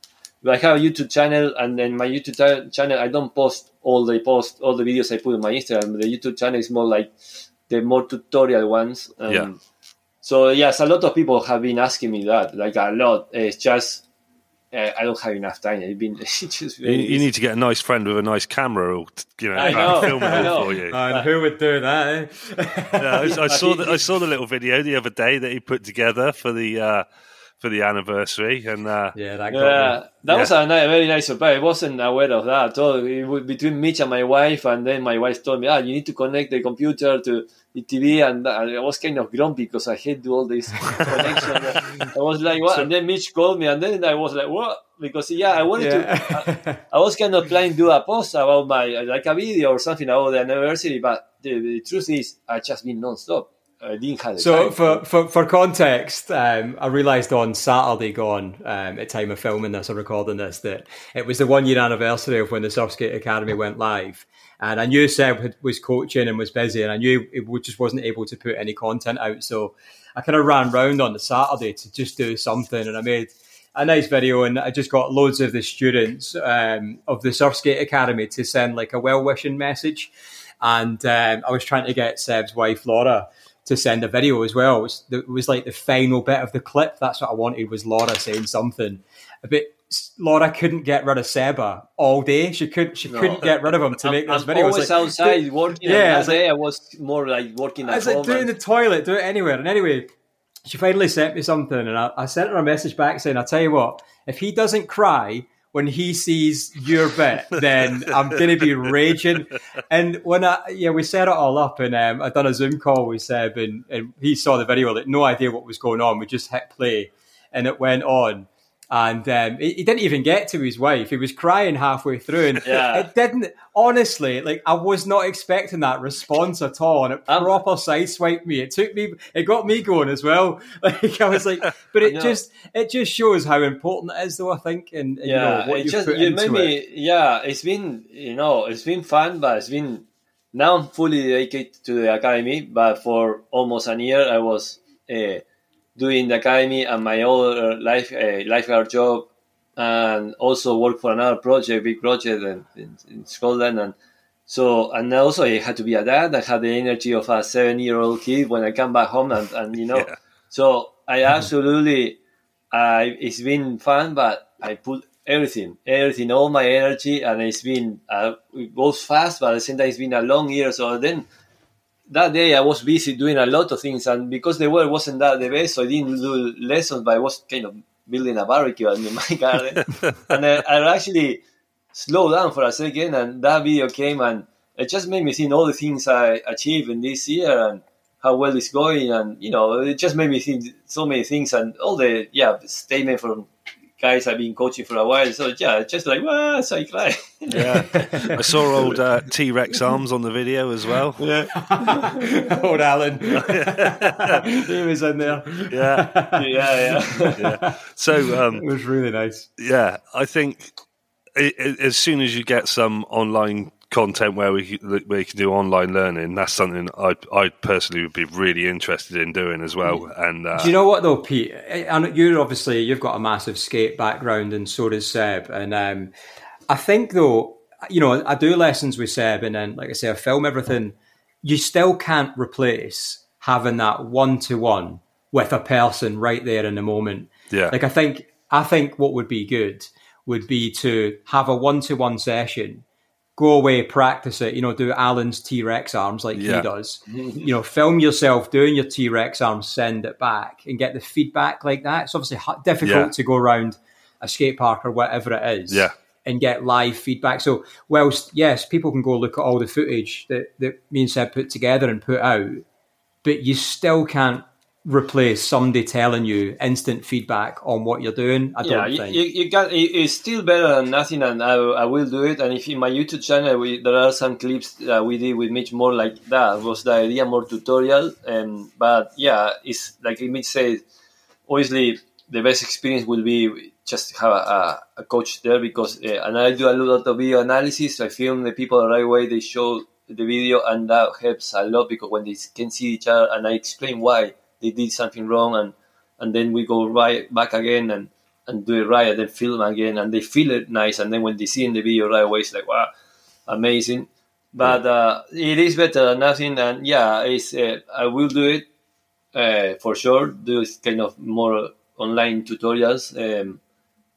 S3: I have a YouTube channel and then my YouTube ta- channel I don't post all the post all the videos I put on my Instagram. The YouTube channel is more like the more tutorial ones. Um,
S2: Yeah.
S3: So yes, a lot of people have been asking me that, like a lot. It's just uh, I don't have enough time. I've been it's just
S2: You, you need to get a nice friend with a nice camera, or you know,
S3: I know,
S2: film it
S3: I
S2: all
S3: know.
S2: for you.
S1: And who would do that? Eh?
S2: Yeah, I, I saw the, I saw the little video the other day that he put together for the uh, for the anniversary, and uh,
S1: yeah, that got
S3: Yeah, that
S2: Yeah.
S3: was a ni- very nice surprise. I wasn't aware of that at all. It was between Mitch and my wife, and then my wife told me, "Ah, you need to connect the computer to the TV," and I was kind of grumpy because I hate do all this connection. I was like, "What?" and then Mitch called me, and then I was like, "What?" Because yeah, I wanted to.
S1: Yeah.
S3: I was kind of planning to do a post about my like a video or something about the anniversary, but the, the truth is, I just been non-stop. I didn't have the
S1: So for, for, for context, um, I realised on Saturday gone, um, at time of filming this or recording this, that it was the one year anniversary of when the Surfskate Academy went live. And I knew Seb had, was coaching and was busy, and I knew it just wasn't able to put any content out. So I kind of ran round on the Saturday to just do something, and I made a nice video, and I just got loads of the students um, of the Surfskate Academy to send like a well wishing message. And um, I was trying to get Seb's wife Laura to send a video as well. It was, was like the final bit of the clip. That's what I wanted was Laura saying something. A bit. Laura couldn't get rid of Seba all day. She couldn't. She
S3: No.
S1: couldn't get rid of him to
S3: I'm,
S1: make this
S3: I'm
S1: video. It was like,
S3: outside working.
S1: Yeah, it's
S3: that
S1: like-
S3: I was more like working
S1: I
S3: at
S1: was like,
S3: home.
S1: do it in the toilet, do it anywhere. And anyway, she finally sent me something, and I, I sent her a message back saying, "I tell you what, if he doesn't cry." When he sees your bit, then I'm going to be raging. And when I, yeah, we set it all up, and um, I done a Zoom call with Seb, and, and he saw the video, like no idea what was going on. We just hit play, and it went on. And um, he, he didn't even get to his wife. He was crying halfway through, and
S3: Yeah.
S1: it didn't. Honestly, like I was not expecting that response at all, and it
S3: Um,
S1: proper sideswiped me. It took me, it got me going as well. Like I was like, but it just, it just shows how important it is, though. I think, and, and,
S3: yeah,
S1: you know what
S3: it
S1: you
S3: just
S1: put
S3: you
S1: into
S3: made
S1: it.
S3: me. Yeah, it's been you know it's been fun, but it's been now I'm fully dedicated to the academy. But for almost a year, I was uh, doing the academy and my other life uh, lifeguard job, and also work for another project, big project in, in, in Scotland, and so and also I had to be a dad. I had the energy of a seven year old kid when I come back home, and, and you know,
S2: Yeah.
S3: so I absolutely uh, it's been fun, but I put everything, everything, all my energy, and it's been uh, it goes fast, but at the same time, it's been a long year. So then that day, I was busy doing a lot of things, and because the weather wasn't that the best, so I didn't do lessons, but I was kind of building a barbecue in my garden, and I, I actually slowed down for a second, and that video came, and it just made me think all the things I achieved in this year and how well it's going, and you know, it just made me think so many things, and all the yeah statement from guys I've been coaching for a while. So yeah, just like well, so I cry.
S2: Yeah, I saw old uh, T Rex arms on the video as well.
S3: yeah,
S1: Old Alan. he was in there.
S2: Yeah,
S3: yeah, yeah.
S2: yeah. So um,
S1: It was really nice.
S2: yeah, I think i i as soon as you get some online content where we where you can do online learning, that's something I I personally would be really interested in doing as well. And uh,
S1: Do you know what though, Pete? And you're obviously you've got a massive skate background, and so does Seb. And um, I think though, you know, I do lessons with Seb, and then like I say, I film everything. You still can't replace having that one to one with a person right there in the moment.
S2: Yeah.
S1: Like I think I think what would be good would be to have a one to one session, go away, practice it, you know, do Alan's T Rex arms like
S2: Yeah.
S1: he does. You know, film yourself doing your T Rex arms, send it back and get the feedback like that. It's obviously difficult
S2: Yeah.
S1: to go around a skate park or whatever it is.
S2: Yeah.
S1: And get live feedback. So, whilst yes, people can go look at all the footage that, that me and Seb put together and put out, but you still can't replace somebody telling you instant feedback on what you're doing. I
S3: yeah,
S1: don't
S3: you,
S1: think.
S3: you, you it- It's still better than nothing, and I, I will do it. And if in my YouTube channel, we, there are some clips that we did with Mitch more like that. Was the idea more tutorial? Um, but yeah, it's like Mitch said. Obviously, the best experience will be just have a, a coach there because, uh, and I do a lot of video analysis. I film the people the right way. They show the video, and that helps a lot because when they can see each other, and I explain why they did something wrong, and and then we go right back again and and do it right and then film again and they feel it nice and then when they see in the video right away it's like wow amazing. But uh, it is better than nothing and yeah it's uh, i will do it uh, for sure do kind of more online tutorials um,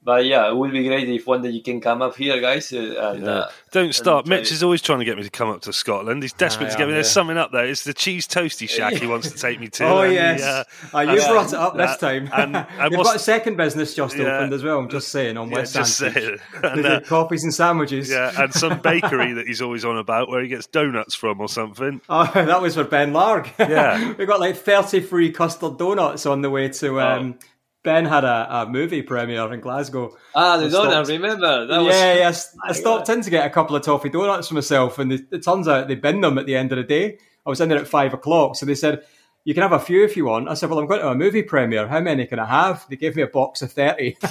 S3: but yeah it would be great if one day you can come up here guys uh, and
S2: Yeah.
S3: uh,
S2: Don't start.
S3: try
S2: Mitch
S3: it.
S2: is always trying to get me to come up to Scotland. He's desperate
S1: I
S2: to get
S1: am,
S2: me. There's
S1: yeah.
S2: something up there. It's the cheese toasty shack he wants to take me to.
S1: Oh
S2: and the,
S1: yes,
S2: uh,
S1: Ah, you
S2: and-
S1: brought it up this time.
S2: and- and
S1: You've got a second business just
S2: Yeah.
S1: opened as well. I'm just saying on
S2: yeah,
S1: West
S2: just
S1: Sandwich.
S2: saying. And, uh,
S1: coffees and sandwiches.
S2: yeah, and some bakery that he's always on about where he gets donuts from or something.
S1: Oh, that was for Ben Larg.
S2: Yeah.
S1: we got like 30 free custard donuts on the way to. Um, Ben had a, a movie premiere in Glasgow.
S3: ah the
S1: I
S3: donut
S1: stopped-
S3: remember that
S1: yeah,
S3: was
S1: yes. I stopped in to get a couple of toffee donuts for myself, and it, it turns out they binned them at the end of the day. I was in there at five o'clock, so they said, You can have a few if you want. I said, Well, I'm going to a movie premiere. How many can I have? They gave me a box of 30,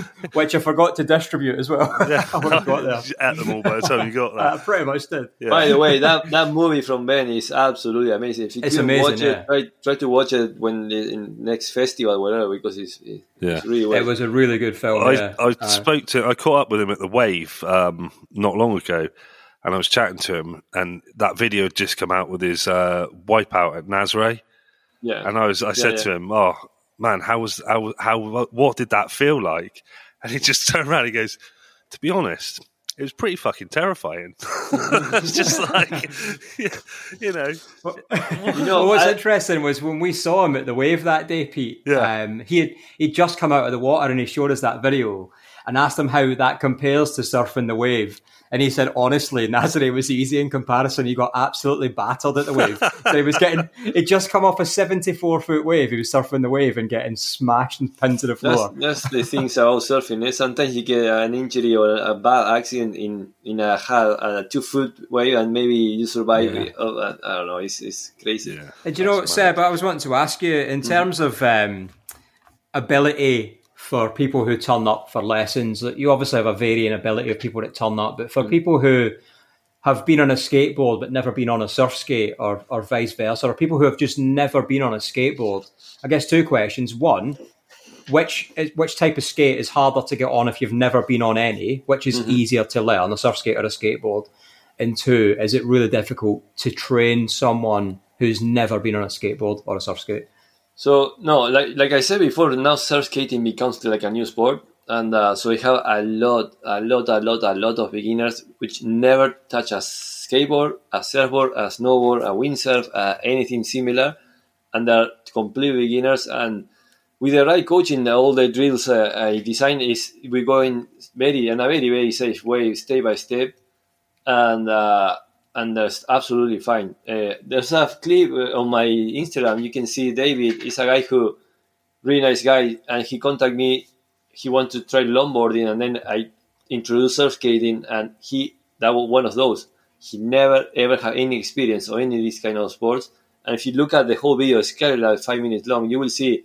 S1: which I forgot to distribute as well. I would have got there.
S2: At them all by the time you got
S1: I
S2: that.
S1: pretty much did.
S2: Yeah.
S3: By the way, that, that movie from Ben is absolutely amazing. If you
S1: It's amazing,
S3: watch
S1: yeah.
S3: it, try, try to watch it when in next festival, whatever, because it's, it's
S2: Yeah.
S3: really well.
S1: It was a really good film.
S2: I,
S1: yeah.
S2: I
S1: Uh,
S2: spoke to, I caught up with him at the Wave um, not long ago, and I was chatting to him, and that video had just come out with his uh, wipeout at Nazare,
S3: yeah.
S2: and I was, I said
S3: yeah.
S2: to him, "Oh man, how was how how what did that feel like?" And he just turned around, and he goes, "To be honest." It was pretty fucking terrifying. it's just like, you know,
S3: You know,
S1: what's
S3: I-
S1: interesting was when we saw him at the wave that day, Pete.
S2: Yeah.
S1: Um, he had he'd just come out of the water and he showed us that video and asked him how that compares to surfing the wave. And he said, honestly, Nazare was easy in comparison. He got absolutely battered at the wave. so he was getting, he'd just come off a 74 foot wave. He was surfing the wave and getting smashed and pinned to the floor.
S3: that's the things about surfing. eh? Sometimes you get an injury or a bad accident in in a hard, a two foot wave, and maybe you survive. it. Oh, I, I don't know. It's, it's crazy.
S2: yeah.
S1: And do you know,
S2: That's
S1: Seb, I was wanting to ask you in terms of um, ability for people who turn up for lessons. that You obviously have a varying ability of people that turn up, but for people who have been on a skateboard but never been on a surf skate, or or vice versa, or people who have just never been on a skateboard, I guess two questions. One, which eh, which type of skate is harder to get on if you've never been on any? Which is mm-hmm. easier to learn, a surf skate or a skateboard? And two, is it really difficult to train someone who's never been on a skateboard or a surf skate?
S3: So no, like like I said before, now surf skating becomes like a new sport, and uh, so we have a lot, a lot, a lot, a lot of beginners which never touch a skateboard, a surfboard, a snowboard, a windsurf, uh, anything similar, and they're complete beginners. And with the right coaching, all the drills uh, I design is we're going very in a very very safe way, step by step, and uh, and that's absolutely fine. Uh, there's a clip uh, on my Instagram. You can see David is a guy who really nice guy, and he contacted me. He wanted to try longboarding, and then I introduced surf skating, and he that was one of those. He never ever had any experience or any of these kind of sports. And if you look at the whole video, it's kind of like five minutes long, you will see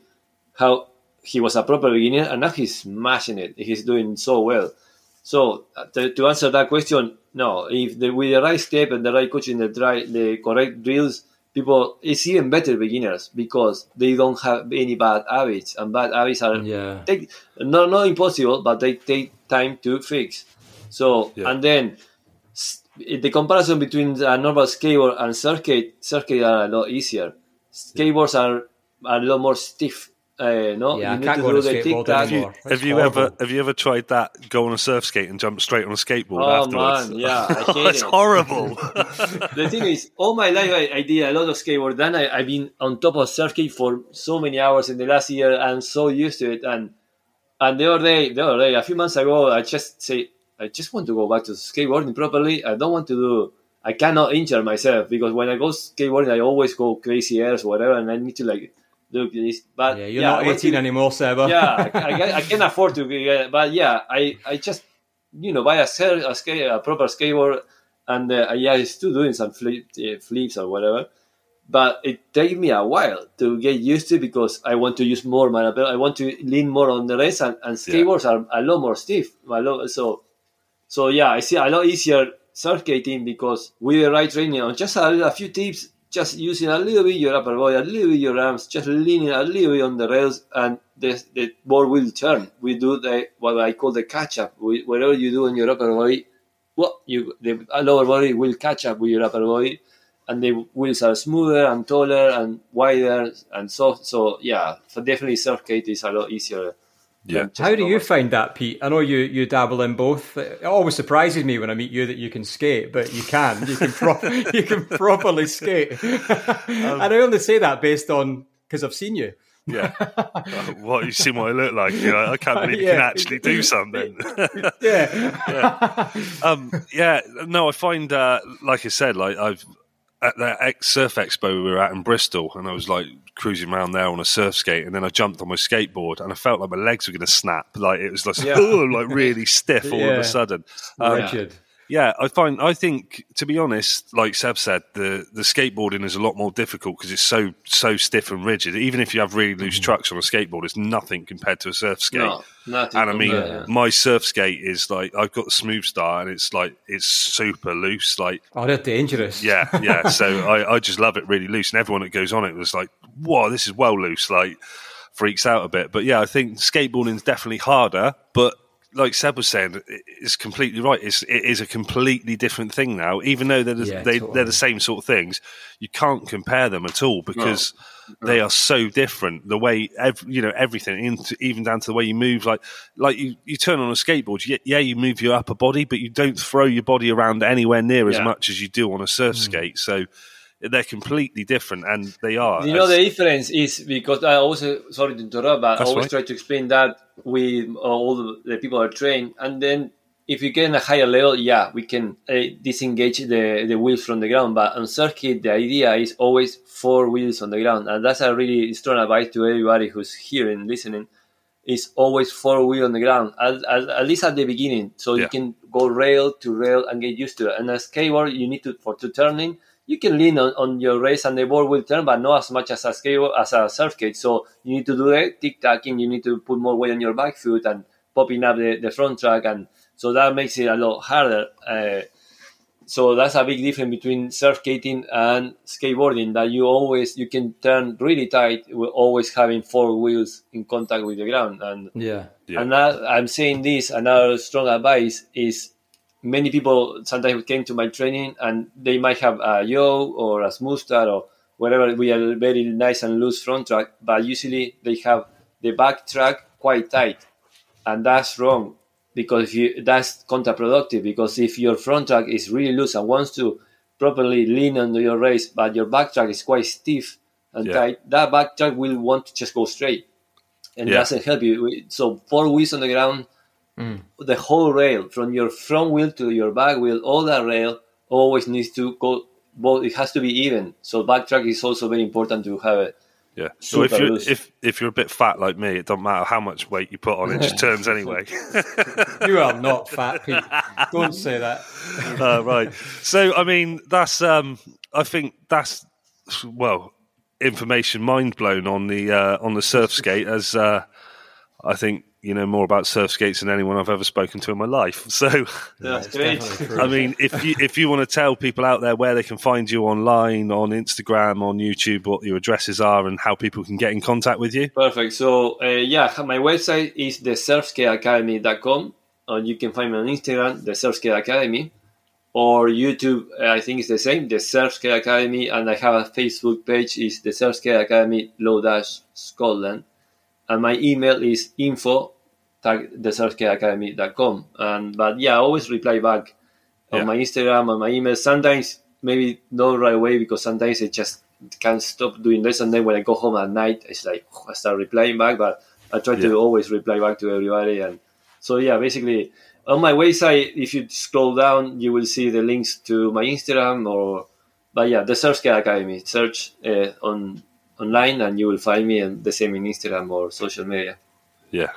S3: how he was a proper beginner, and now he's smashing it. He's doing so well. So uh, to, to answer that question, no. If the, with the right step and the right coaching, the right, the correct drills, people it's even better beginners because they don't have any bad habits, and bad habits are
S1: Yeah.
S3: take not not impossible, but they take time to fix. So
S2: Yeah.
S3: and then the comparison between a normal skateboard and surf skate circuit are a lot easier. Skateboards are a lot more stiff. Uh, no,
S1: Yeah, I
S3: you
S1: can't go on a skateboard
S3: tic-tac.
S1: anymore.
S2: Have you ever have you ever tried that? Go on a surf skate and jump straight on a skateboard
S3: Oh
S2: afterwards.
S3: man, yeah, I hate
S2: it's
S3: it.
S2: horrible.
S3: the thing is, all my life I, I did a lot of skateboard. Then I, I've been on top of surf skate for so many hours in the last year. I'm so used to it. And and the other day, the other day, a few months ago, I just say I just want to go back to skateboarding properly. I don't want to do. I cannot injure myself because when I go skateboarding, I always go crazy airs or whatever, and I need to like do this. But
S1: Yeah, you're
S3: yeah,
S1: not 18
S3: to-
S1: anymore, Seba.
S3: yeah, I, I, I can afford to get, but yeah, I, I just you know buy a, skate, a, skate, a proper skateboard, and uh, yeah, I'm still doing some flip, uh, flips or whatever. But it takes me a while to get used to because I want to use more my I want to lean more on the race, and, and skateboards are a lot more stiff. A lot, so so yeah, I see a lot easier surf skating because with the right training and just a, a few tips, just using a little bit your upper body, a little bit your arms, just leaning a little bit on the rails, and the, the board will turn. We do the what I call the catch up. We, whatever you do in your upper body, well, you the lower body will catch up with your upper body, and the wheels are smoother and taller and wider and soft. So yeah, so definitely surf is a lot easier.
S2: Yeah.
S1: How do you find that, Pete? I know you, you dabble in both. It always surprises me when I meet you that you can skate, but you can. You can pro- you can properly skate. and I only say that based on because I've seen you.
S2: Yeah. Uh, what you see what I look like? You know, I can't believe you can actually do something.
S1: Yeah.
S2: um, yeah, no, I find, uh, like I said, like I've at that ex surf expo we were at in Bristol, and I was like cruising around there on a surf skate, and then I jumped on my skateboard, and I felt like my legs were going to snap. Like it was like,
S3: Yeah.
S2: oh, like really stiff all of a sudden. Um,
S1: Rigid.
S2: Yeah, I find. I think, to be honest, like Seb said, the the skateboarding is a lot more difficult because it's so so stiff and rigid. Even if you have really loose mm-hmm. trucks on a skateboard, it's nothing compared to a surf skate.
S3: No, nothing.
S2: And I mean,
S3: compared, yeah.
S2: my surf skate is like I've got the Smoothstar, and it's like it's super loose. Like,
S1: Oh, they're dangerous.
S2: yeah, yeah. so I, I just love it really loose, and everyone that goes on it was like, "Whoa, this is well loose." Like, freaks out a bit. But yeah, I think skateboarding is definitely harder. But like Seb was saying, it- it's completely right. It's it is a completely different thing now. Even though they're the,
S1: Yeah,
S2: they
S1: totally.
S2: they're the same sort of things, you can't compare them at all because they are so different. The way ev- you know everything, into, even down to the way you move. Like like you, you turn on a skateboard. Yeah, yeah, you move your upper body, but you don't throw your body around anywhere near as much as you do on a surf
S1: Hmm.
S2: skate. So they're completely different, and they are.
S3: You know
S2: as-
S3: the difference is because I also sorry to interrupt, but I always
S2: right.
S3: try to explain that with all the, the people are trained, and then if you get in a higher level, yeah, we can uh, disengage the the wheels from the ground. But on surf skate, the idea is always four wheels on the ground, and that's a really strong advice to everybody who's here and listening. Is always four wheel on the ground, at, at, at least at the beginning, so
S2: Yeah.
S3: you can go rail to rail and get used to it. And a skateboard, you need to for to turning, you can lean on, on your race and the board will turn, but not as much as a skateboard as a surf skate. So you need to do the tick tacking. You need to put more weight on your back foot and popping up the, the front track, and so that makes it a lot harder. Uh, so that's a big difference between surf skating and skateboarding. That you always you can turn really tight, with always having four wheels in contact with the ground, and
S1: Yeah.
S2: Yeah.
S3: and that, I'm saying this. Another strong advice is many people sometimes came to my training and they might have a yo or a Smoothstar or whatever. we are very nice and loose front track, but usually they have the back track quite tight, and that's wrong because if you that's counterproductive because if your front track is really loose and wants to properly lean on your race, but your back track is quite stiff and
S2: Yeah.
S3: tight, that back track will want to just go straight, and
S2: Yeah.
S3: doesn't help you. So four wheels on the ground, the whole rail from your front wheel to your back wheel, all that rail always needs to go. Both it has to be even. So back track is also very important to have it.
S2: Yeah. So if you're
S3: loose.
S2: if if you're a bit fat like me, it doesn't matter how much weight you put on, it just turns anyway.
S1: You are not fat, Pete. Don't say that.
S2: uh, right. So I mean, that's um, I think that's well, information mind blown on the uh, on the surf skate as uh, I think you know more about surf skates than anyone I've ever spoken to in my life. So.
S3: That's
S1: It's
S3: great.
S1: definitely true.
S2: I mean, if you if you want to tell people out there where they can find you online, on Instagram, on YouTube, what your addresses are, and how people can get in contact with you.
S3: Perfect. So uh, yeah, my website is the surfskateacademy.com, or you can find me on Instagram, the Surfskate Academy, or YouTube. uh, I think it's the same, the Surfskate Academy, and I have a Facebook page. is the Surfskate Academy Low Dash Scotland, and my email is info And but yeah, I always reply back on
S2: Yeah.
S3: my Instagram and my email. Sometimes maybe not right away because sometimes I just can't stop doing this, and then when I go home at night, it's like I start replying back. But I try
S2: Yeah.
S3: to always reply back to everybody, and so yeah, basically on my website, if you scroll down, you will see the links to my Instagram or, but yeah, the Surfskate Academy. Search uh, on online, and you will find me, and the same in Instagram or social media.
S2: Yeah,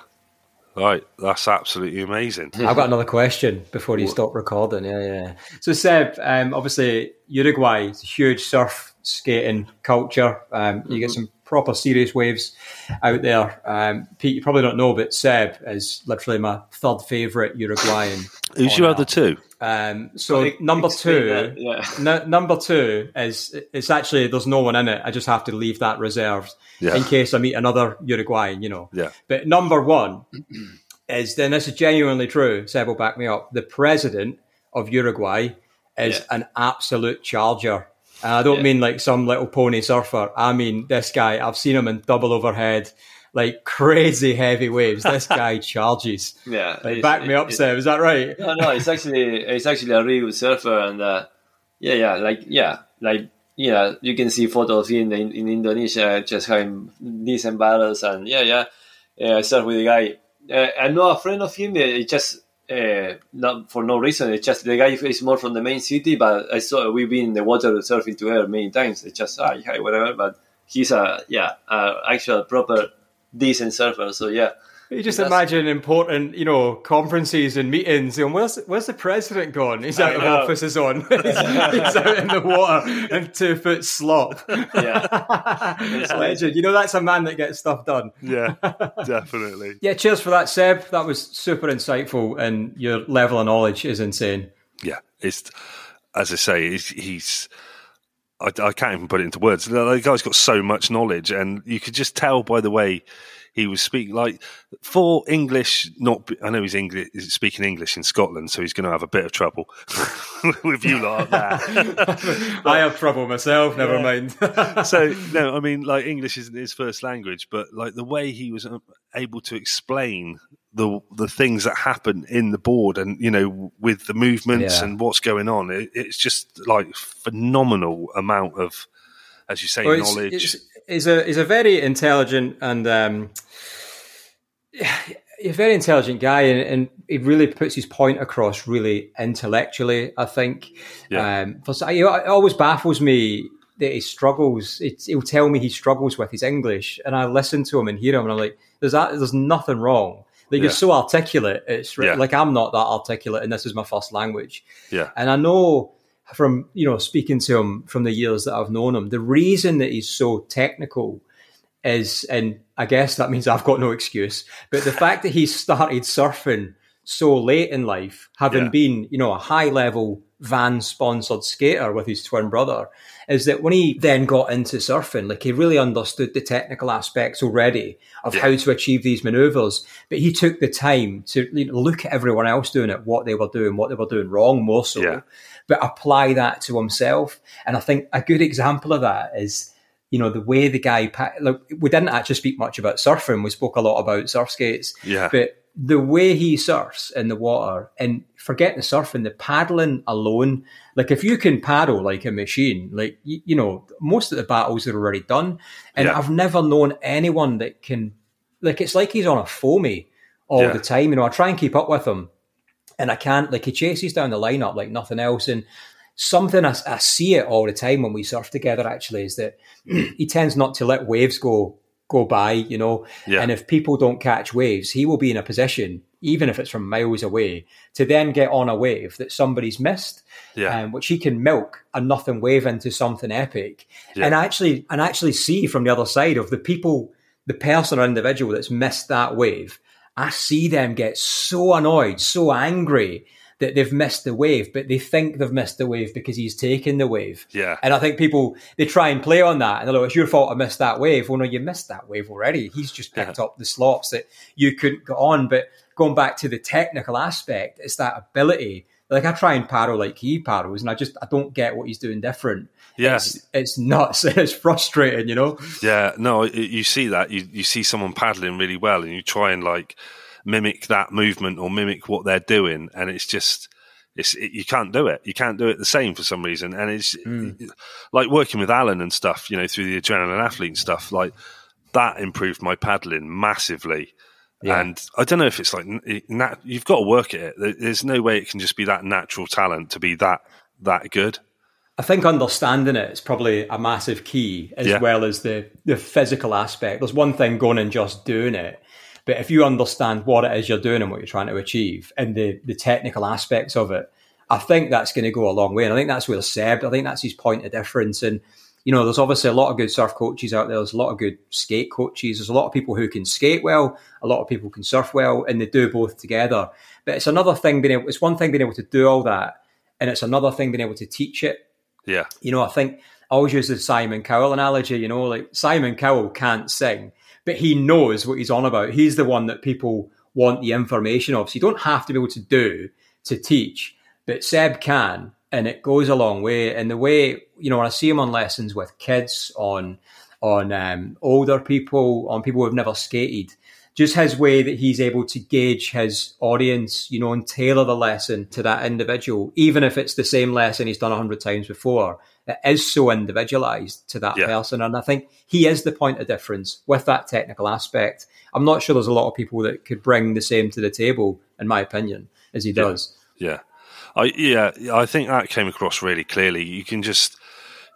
S2: right. That's absolutely amazing.
S1: I've got another question before you stop recording. Yeah, yeah. So, Seb, um, obviously, Uruguay is a huge surf skating culture. Um, you get some proper serious waves out there. Um, Pete, you probably don't know, but Seb is literally my third favourite Uruguayan.
S2: Who's your other two?
S1: Um, so
S3: Ex-
S1: number two,
S3: that, yeah.
S1: n- number two is it's actually there's no one in it. I just have to leave that reserved
S2: Yeah.
S1: in case I meet another Uruguayan, you know.
S2: Yeah.
S1: But number one is then this is genuinely true. Seb will back me up. The president of Uruguay is
S3: Yeah.
S1: an absolute charger. And I don't
S3: Yeah.
S1: mean like some little pony surfer. I mean this guy. I've seen him in double overhead, like crazy heavy waves. This guy charges.
S3: Yeah,
S1: Like,
S3: it's-
S1: back me up,
S3: it-
S1: Is that right?
S3: No, no, it's actually it's actually a real surfer, and uh, yeah, yeah, like yeah, like yeah, you can see photos of him in, in Indonesia just having decent battles, and yeah, yeah, uh, I surf with a guy. Uh, I know a friend of him. Uh, it just uh, not for no reason. It's just the guy is more from the main city, but I saw we've been in the water surfing together many times. It's just ah, yeah, whatever. But he's a yeah, a actual proper decent surfer. So yeah.
S1: You just
S3: That's-
S1: imagine important, you know, conferences and meetings. And where's where's the president gone? He's out of
S3: know.
S1: office. Is on. he's, he's out in the water in two foot slop.
S3: Yeah.
S1: it's legend. You know, that's a man that gets stuff done.
S2: Yeah, definitely.
S1: Yeah, cheers for that, Seb. That was super insightful, and your level of knowledge is insane.
S2: Yeah, it's as I say, he's. he's I, I can't even put it into words. The guy's got so much knowledge, and you could just tell by the way he was speaking. Like for English, not be- I know he's English, speaking English in Scotland, so he's going to have a bit of trouble with you lot there.
S1: I have trouble myself. Never mind.
S2: so no, I mean, like English isn't his first language, but like the way he was um, able to explain the the things that happen in the board, and you know, with the movements
S1: Yeah.
S2: and what's going on, it, it's just like phenomenal amount of, as you say,
S1: Well, it's-
S2: knowledge.
S1: It's, he's a he's a very intelligent and um, he's a very intelligent guy, and, and he really puts his point across really intellectually. I think.
S2: Yeah.
S1: Um, for, it always baffles me that he struggles. It, he'll tell me he struggles with his English, and I listen to him and hear him, and I'm like, "There's that, there's nothing wrong." Like
S2: Yeah.
S1: you're so articulate. It's
S2: Yeah.
S1: like I'm not that articulate, and this is my first language.
S2: yeah,
S1: And I know from you know speaking to him from the years that I've known him, the reason that he's so technical is, and I guess that means I've got no excuse, but the fact that he started surfing so late in life, having
S2: Yeah.
S1: been, you know, a high level van sponsored skater with his twin brother, is that when he then got into surfing, like he really understood the technical aspects already of
S2: Yeah.
S1: how to achieve these maneuvers. But he took the time to look at everyone else doing it, what they were doing, what they were doing wrong, more so,
S2: Yeah.
S1: but apply that to himself. And I think a good example of that is you know, the way the guy, pa- look, we didn't actually speak much about surfing. We spoke a lot about surf skates.
S2: Yeah.
S1: But the way he surfs in the water and forget the surfing, the paddling alone, like if you can paddle like a machine, like, you, you know, most of the battles are already done. And
S2: Yeah.
S1: I've never known anyone that can, like, it's like he's on a foamy all
S2: Yeah.
S1: the time. You know, I try and keep up with him and I can't, like, he chases down the lineup like nothing else. And something I, I see it all the time when we surf together actually is that he tends not to let waves go go by, you know.
S2: Yeah.
S1: And if people don't catch waves, he will be in a position, even if it's from miles away, to then get on a wave that somebody's missed,
S2: Yeah.
S1: um, which he can milk a nothing wave into something epic.
S2: Yeah.
S1: And actually, and actually see from the other side of the people, the person or individual that's missed that wave. I see them get so annoyed, so angry that they've missed the wave, but they think they've missed the wave because he's taken the wave.
S2: Yeah.
S1: And I think people they try and play on that, and they're like, "It's your fault I missed that wave." Well, no, you missed that wave already. He's just picked up the slots that you couldn't get on. But going back to the technical aspect, it's that ability. Like I try and paddle like he paddles, and I just I don't get what he's doing different.
S2: Yeah.
S1: It's, it's nuts. It's frustrating, you know.
S2: Yeah, no, you see that you you see someone paddling really well, and you try and like mimic that movement or mimic what they're doing, and it's just it's it, you can't do it. You can't do it the same for some reason, and it's hmm. like working with Alan and stuff. You know, through the adrenaline athlete and stuff like that improved my paddling massively.
S1: Yeah.
S2: And I don't know if it's like nat- you've got to work at it. There's no way it can just be that natural talent to be that that good.
S1: I think understanding it is probably a massive key, as
S2: Yeah.
S1: well as the the physical aspect. There's one thing going and just doing it, but if you understand what it is you're doing and what you're trying to achieve, and the the technical aspects of it, I think that's going to go a long way. And I think that's where Seb, I think that's his point of difference. And you know, there's obviously a lot of good surf coaches out there. There's a lot of good skate coaches. There's a lot of people who can skate well. A lot of people can surf well, and they do both together. But it's another thing being able. It's one thing being able to do all that, and it's another thing being able to teach it
S2: Yeah,
S1: you know, I think I always use the Simon Cowell analogy, you know, like Simon Cowell can't sing, but he knows what he's on about. He's the one that people want the information of. So you don't have to be able to do to teach, but Seb can, and it goes a long way. And the way, you know, when I see him on lessons with kids, on on um, older people, on people who've never skated, just his way that he's able to gauge his audience, you know, and tailor the lesson to that individual, even if it's the same lesson he's done a hundred times before. It is so individualized to that
S2: Yeah.
S1: person, and I think he is the point of difference with that technical aspect. I'm not sure there's a lot of people that could bring the same to the table, in my opinion, as he does.
S2: Yeah, I yeah, I think that came across really clearly. You can just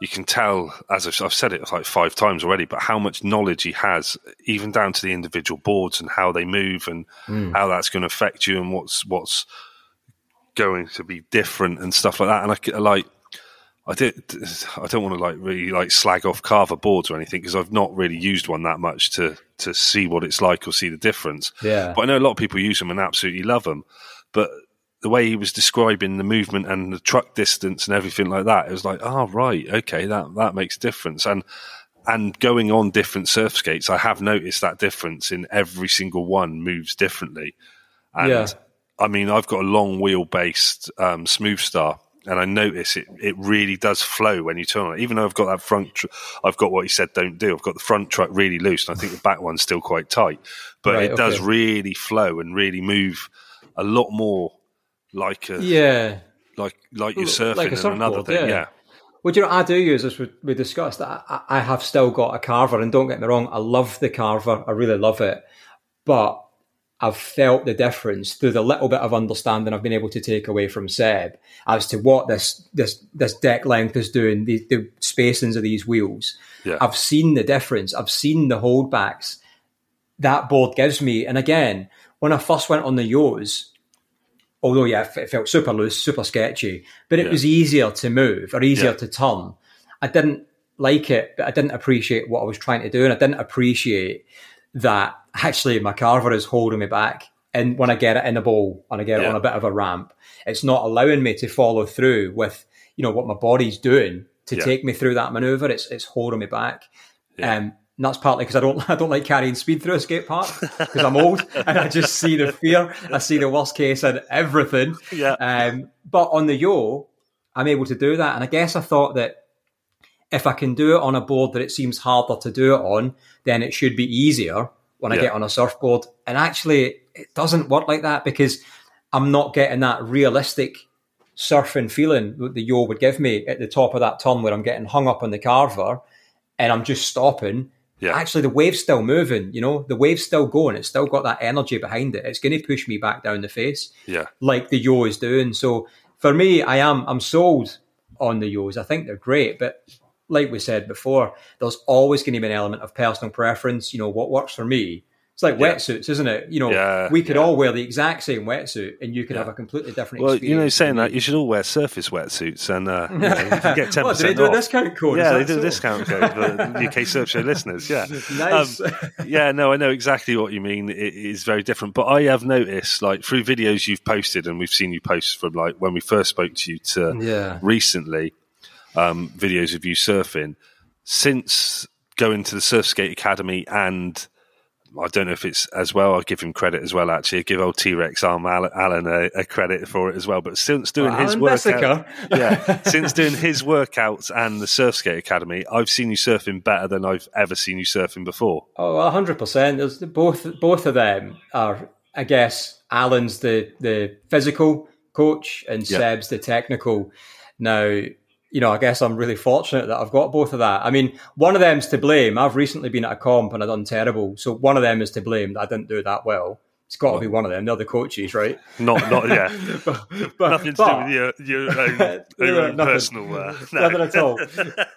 S2: you can tell, as I've, I've said it like five times already, but how much knowledge he has, even down to the individual boards and how they move and hmm. how that's going to affect you and what's what's going to be different and stuff like that. And I like. I did. I don't want to like really like slag off Carver boards or anything because I've not really used one that much to to see what it's like or see the difference.
S1: Yeah.
S2: But I know a lot of people use them and absolutely love them. But the way he was describing the movement and the truck distance and everything like that, it was like, oh right, okay, that that makes a difference. And and going on different surf skates, I have noticed that difference in every single one moves differently. And
S1: Yeah.
S2: I mean, I've got a long wheel based um, Smoothstar. And I notice it, it really does flow when you turn on it. Even though I've got that front, tr- I've got what he said don't do. I've got the front truck really loose, and I think the back one's still quite tight. But
S1: Right,
S2: it does really flow and really move a lot more like a,
S1: Yeah.
S2: like like you're surfing and another thing.
S1: yeah.
S2: Yeah,
S1: Well, you know, I do use this. We, discussed that. I, I have still got a carver, and don't get me wrong, I love the carver. I really love it. But I've felt the difference through the little bit of understanding I've been able to take away from Seb as to what this this this deck length is doing, the, the spacings of these wheels.
S2: Yeah.
S1: I've seen the difference. I've seen the holdbacks that board gives me. And again, when I first went on the Yos, although yeah, it felt super loose, super sketchy, but it
S2: Yeah.
S1: was easier to move or easier
S2: Yeah.
S1: to turn. I didn't like it, but I didn't appreciate what I was trying to do, and I didn't appreciate that actually my carver is holding me back and when I get it in a bowl and I get it on a bit of a ramp, it's not allowing me to follow through with you know what my body's doing to
S2: Yeah.
S1: take me through that maneuver. It's it's holding me back.
S2: Yeah.
S1: Um, and that's partly because I don't I don't like carrying speed through a skate park because I'm old and I just see the fear. I see the worst case and everything.
S2: Yeah.
S1: Um, but on the yo, I'm able to do that, and I guess I thought that if I can do it on a board that it seems harder to do it on, then it should be easier when I get on a surfboard. And actually, it doesn't work like that because I'm not getting that realistic surfing feeling that the yo would give me at the top of that turn where I'm getting hung up on the carver and I'm just stopping.
S2: Yeah.
S1: Actually, the wave's still moving, you know, the wave's still going. It's still got that energy behind it. It's going to push me back down the face
S2: Yeah.
S1: like the yo is doing. So for me, I am I'm sold on the yos. I think they're great, but like we said before, there's always going to be an element of personal preference. You know what works for me. It's like
S2: Yeah.
S1: wetsuits, isn't it? You know,
S2: Yeah,
S1: we could
S2: yeah.
S1: all wear the exact same wetsuit, and you could have a completely different.
S2: Well,
S1: experience
S2: you know, saying that, you should all wear surface wetsuits and uh, you, know, you can get 10%
S1: What, do they do a
S2: off.
S1: discount code?
S2: Yeah, they do a discount code for UK Surf Show listeners. Yeah.
S1: Nice.
S2: Um, yeah, no, I know exactly what you mean. It is very different. But I have noticed, like, through videos you've posted, and we've seen you post from, like, when we first spoke to you to
S1: Yeah.
S2: recently, um, videos of you surfing, since going to the Surf Skate Academy and I don't know if it's as well. I'll give him credit as well. Actually, I give old T Rex arm Alan, a, a credit for it as well. But since doing
S1: Well,
S2: his workout, yeah, since doing his workouts and the Surf Skate Academy, I've seen you surfing better than I've ever seen you surfing before.
S1: Oh, hundred percent. There's the- both both of them are. I guess Alan's the the physical coach and
S2: Yeah.
S1: Seb's the technical. Now, you know, I guess I'm really fortunate that I've got both of that. I mean, one of them's to blame. I've recently been at a comp and I've done terrible. So one of them is to blame that I didn't do that well. It's got to be one of them. They're the coaches, right?
S2: Not, not yeah,
S1: but, but,
S2: nothing to
S1: but-
S2: do with your your own, your own
S1: nothing.
S2: personal. Uh, no.
S1: Nothing at all.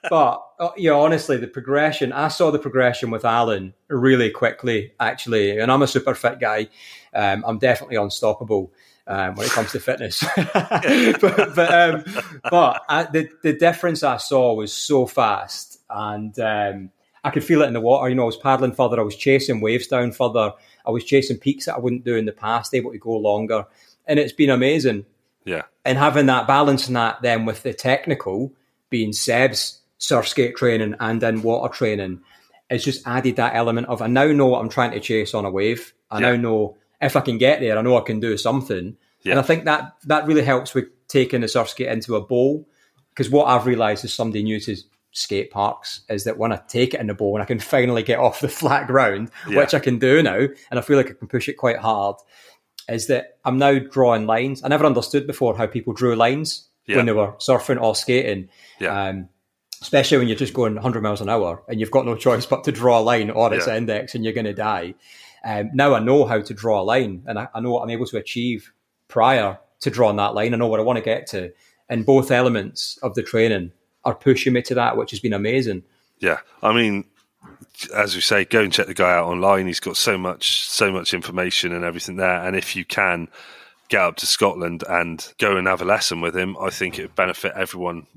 S1: but uh, yeah, honestly, the progression. I saw the progression with Alan really quickly, actually, and I'm a super fit guy. Um, I'm definitely unstoppable um, when it comes to fitness. but but, um, but I, the the difference I saw was so fast, and um, I could feel it in the water. You know, I was paddling further. I was chasing waves down further. I was chasing peaks that I wouldn't do in the past, able to go longer, and it's been amazing
S2: Yeah,
S1: and having that balance in that then with the technical being Seb's surf skate training and in water training, it's just added that element of I now know what I'm trying to chase on a wave. I
S2: Yeah.
S1: now know if I can get there, I know I can do something.
S2: Yeah.
S1: And I think that that really helps with taking the surf skate into a bowl. Because what I've realised as somebody new to skate parks is that when I take it in the bowl and I can finally get off the flat ground,
S2: Yeah.
S1: which I can do now, and I feel like I can push it quite hard, is that I'm now drawing lines. I never understood before how people drew lines
S2: Yeah.
S1: when they were surfing or skating. Um, especially when you're just going 100 miles an hour and you've got no choice but to draw a line or its index and you're going to die. Um, now I know how to draw a line and I, I know what I'm able to achieve prior to drawing that line. I know what I want to get to. And both elements of the training are pushing me to that, which has been amazing.
S2: Yeah, I mean, as we say, go and check the guy out online. He's got so much, so much information and everything there. And if you can get up to Scotland and go and have a lesson with him, I think it would benefit everyone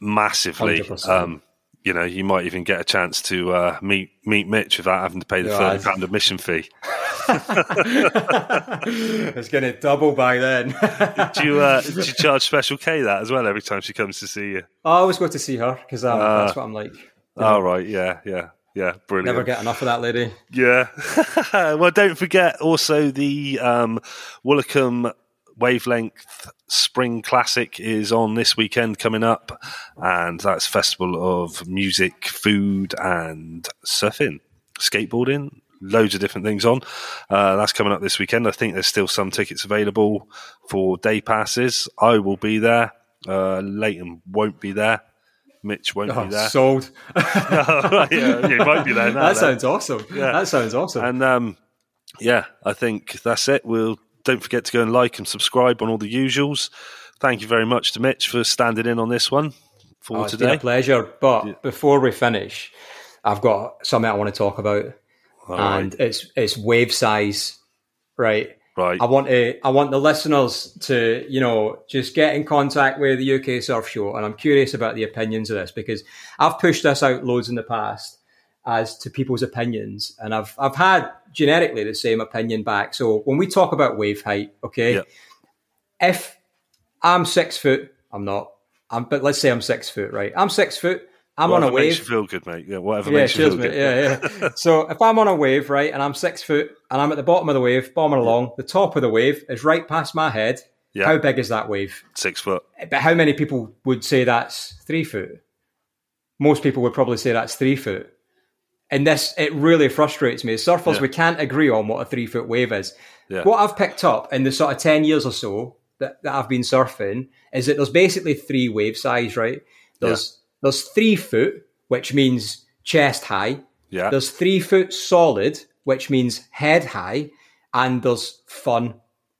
S2: massively.
S1: 100%.
S2: Um, you know, you might even get a chance to uh, meet meet Mitch without having to pay the thirty pound admission fee.
S1: it's going to double by then.
S2: Do you uh, do you charge Special K that as well every time she comes to see you?
S1: I always go to see her because um,
S2: Ah.
S1: that's what I'm like.
S2: Oh right, yeah, yeah, yeah, brilliant.
S1: Never get enough of that lady.
S2: Yeah. well, don't forget also the um, Woolacombe Wavelength Spring Classic is on this weekend coming up, and that's festival of music, food, and surfing, skateboarding. Loads of different things on. Uh, that's coming up this weekend. I think there's still some tickets available for day passes. I will be there. Uh, Leighton won't be there. Mitch won't
S1: Oh,
S2: be there.
S1: sold.
S2: yeah, you might be there now.
S1: that
S2: then.
S1: sounds awesome.
S2: Yeah.
S1: That sounds awesome.
S2: And um, yeah, I think that's it. We'll don't forget to go and like and subscribe on all the usuals. Thank you very much to Mitch for standing in on this one for
S1: Oh, it's been
S2: today.
S1: a pleasure. But before we finish, I've got something I want to talk about,
S2: All
S1: and it's it's wave size, right?
S2: Right.
S1: I want to I want the listeners to you know just get in contact with the UK Surf Show, and I'm curious about the opinions of this because I've pushed this out loads in the past, as to people's opinions, and I've I've had generically the same opinion back. So when we talk about wave height, okay,
S2: Yeah.
S1: if I'm six foot, I'm not. I'm, but let's say I'm six foot, right? I'm six foot. I'm on a
S2: Whatever makes
S1: wave.
S2: you feel good, mate. Yeah, whatever
S1: Yeah,
S2: makes you feel good.
S1: Yeah, yeah. so if I'm on a wave, right, and I'm six foot, and I'm at the bottom of the wave, bombing along, the top of the wave is right past my head.
S2: Yeah.
S1: How big is that wave?
S2: Six foot.
S1: But how many people would say that's three foot? Most people would probably say that's three foot. And this, it really frustrates me. As surfers,
S2: Yeah.
S1: we can't agree on what a three foot wave is.
S2: Yeah.
S1: What I've picked up in the sort of 10 years or so that, that I've been surfing is that there's basically three wave size, right? There's, there's three foot, which means chest high.
S2: Yeah.
S1: There's three foot solid, which means head high, and there's fun.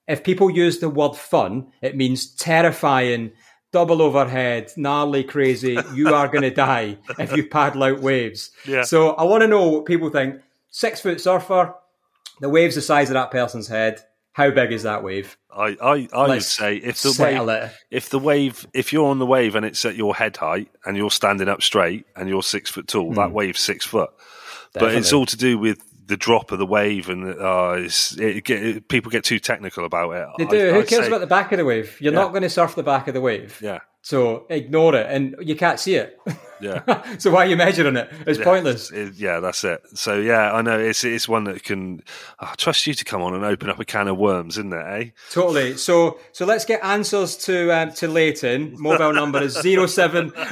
S1: If people use the word fun, it means terrifying, double overhead, gnarly, crazy. You are going to die if you paddle out waves.
S2: Yeah.
S1: So I want to know what people think. Six foot surfer, the wave's the size of that person's head. How big is that wave?
S2: I, I, I would say if the wave,
S1: it.
S2: if the wave, if you're on the wave and it's at your head height and you're standing up straight and you're six foot tall, that wave's six foot. But it's
S1: Hmm.
S2: All to do with the drop of the wave, and uh, it's, it, get, it, people get too technical about it.
S1: They
S2: I-
S1: do. Who
S2: I'd
S1: cares
S2: say-
S1: about the back of the wave? You're
S2: Yeah.
S1: not going to surf the back of the wave.
S2: Yeah,
S1: So ignore it, and you can't see it.
S2: yeah.
S1: so why are you measuring it? It's pointless.
S2: It- yeah, that's it. So yeah, I know it's it's one that can. I trust you to come on and open up a can of worms, isn't it? Eh?
S1: Totally. So so let's get answers to um, to Leighton. Mobile number is zero seven.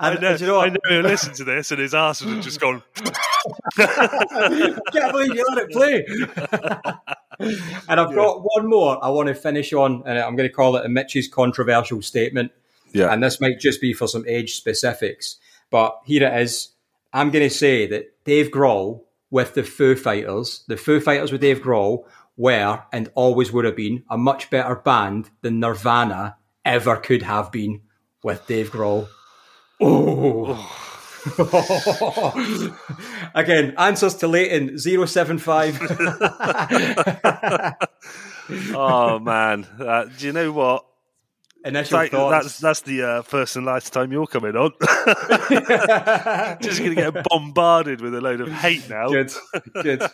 S2: I know.
S1: you know what?
S2: I know he'll listen to this, and his ass would have just gone.
S1: Can't believe you let it play. And I've got one more I want to finish on, and I'm going to call it a Mitch's controversial statement.
S2: Yeah,
S1: And this might just be for some age specifics, but here it is. I'm going to say that Dave Grohl with the Foo Fighters, the Foo Fighters with Dave Grohl were and always would have been a much better band than Nirvana ever could have been with Dave Grohl. Oh. Again, answers to Leighton 075.
S2: oh man, uh, do you know what?
S1: Initial thoughts.
S2: that's that's the uh, first and last time you're coming on. just going to get bombarded with a load of hate now.
S1: Good, good. Uh,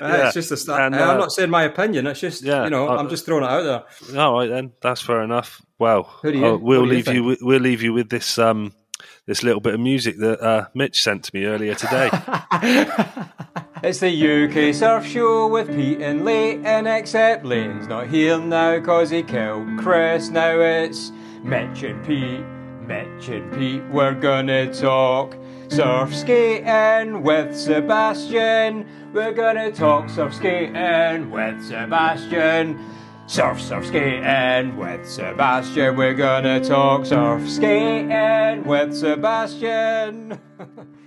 S2: Yeah.
S1: It's just a start.
S2: And,
S1: I'm
S2: uh,
S1: not saying my opinion. It's just
S2: yeah,
S1: you know
S2: uh,
S1: I'm just throwing it out there.
S2: All right then, that's fair enough. Well,
S1: Who do you-
S2: uh, we'll
S1: you
S2: leave you.
S1: think?
S2: with, we'll leave you with this um this little bit of music that uh, Mitch sent to me earlier today.
S1: It's the UK Surf Show with Pete and Leighton, except Leighton's not here now cause he killed Chris. Now it's Mitch and Pete, Mitch and Pete, we're gonna talk surf skating with Sebastian. We're gonna talk surf skating with Sebastian. Surf, surf skating with Sebastian. We're gonna talk surf skating with Sebastian.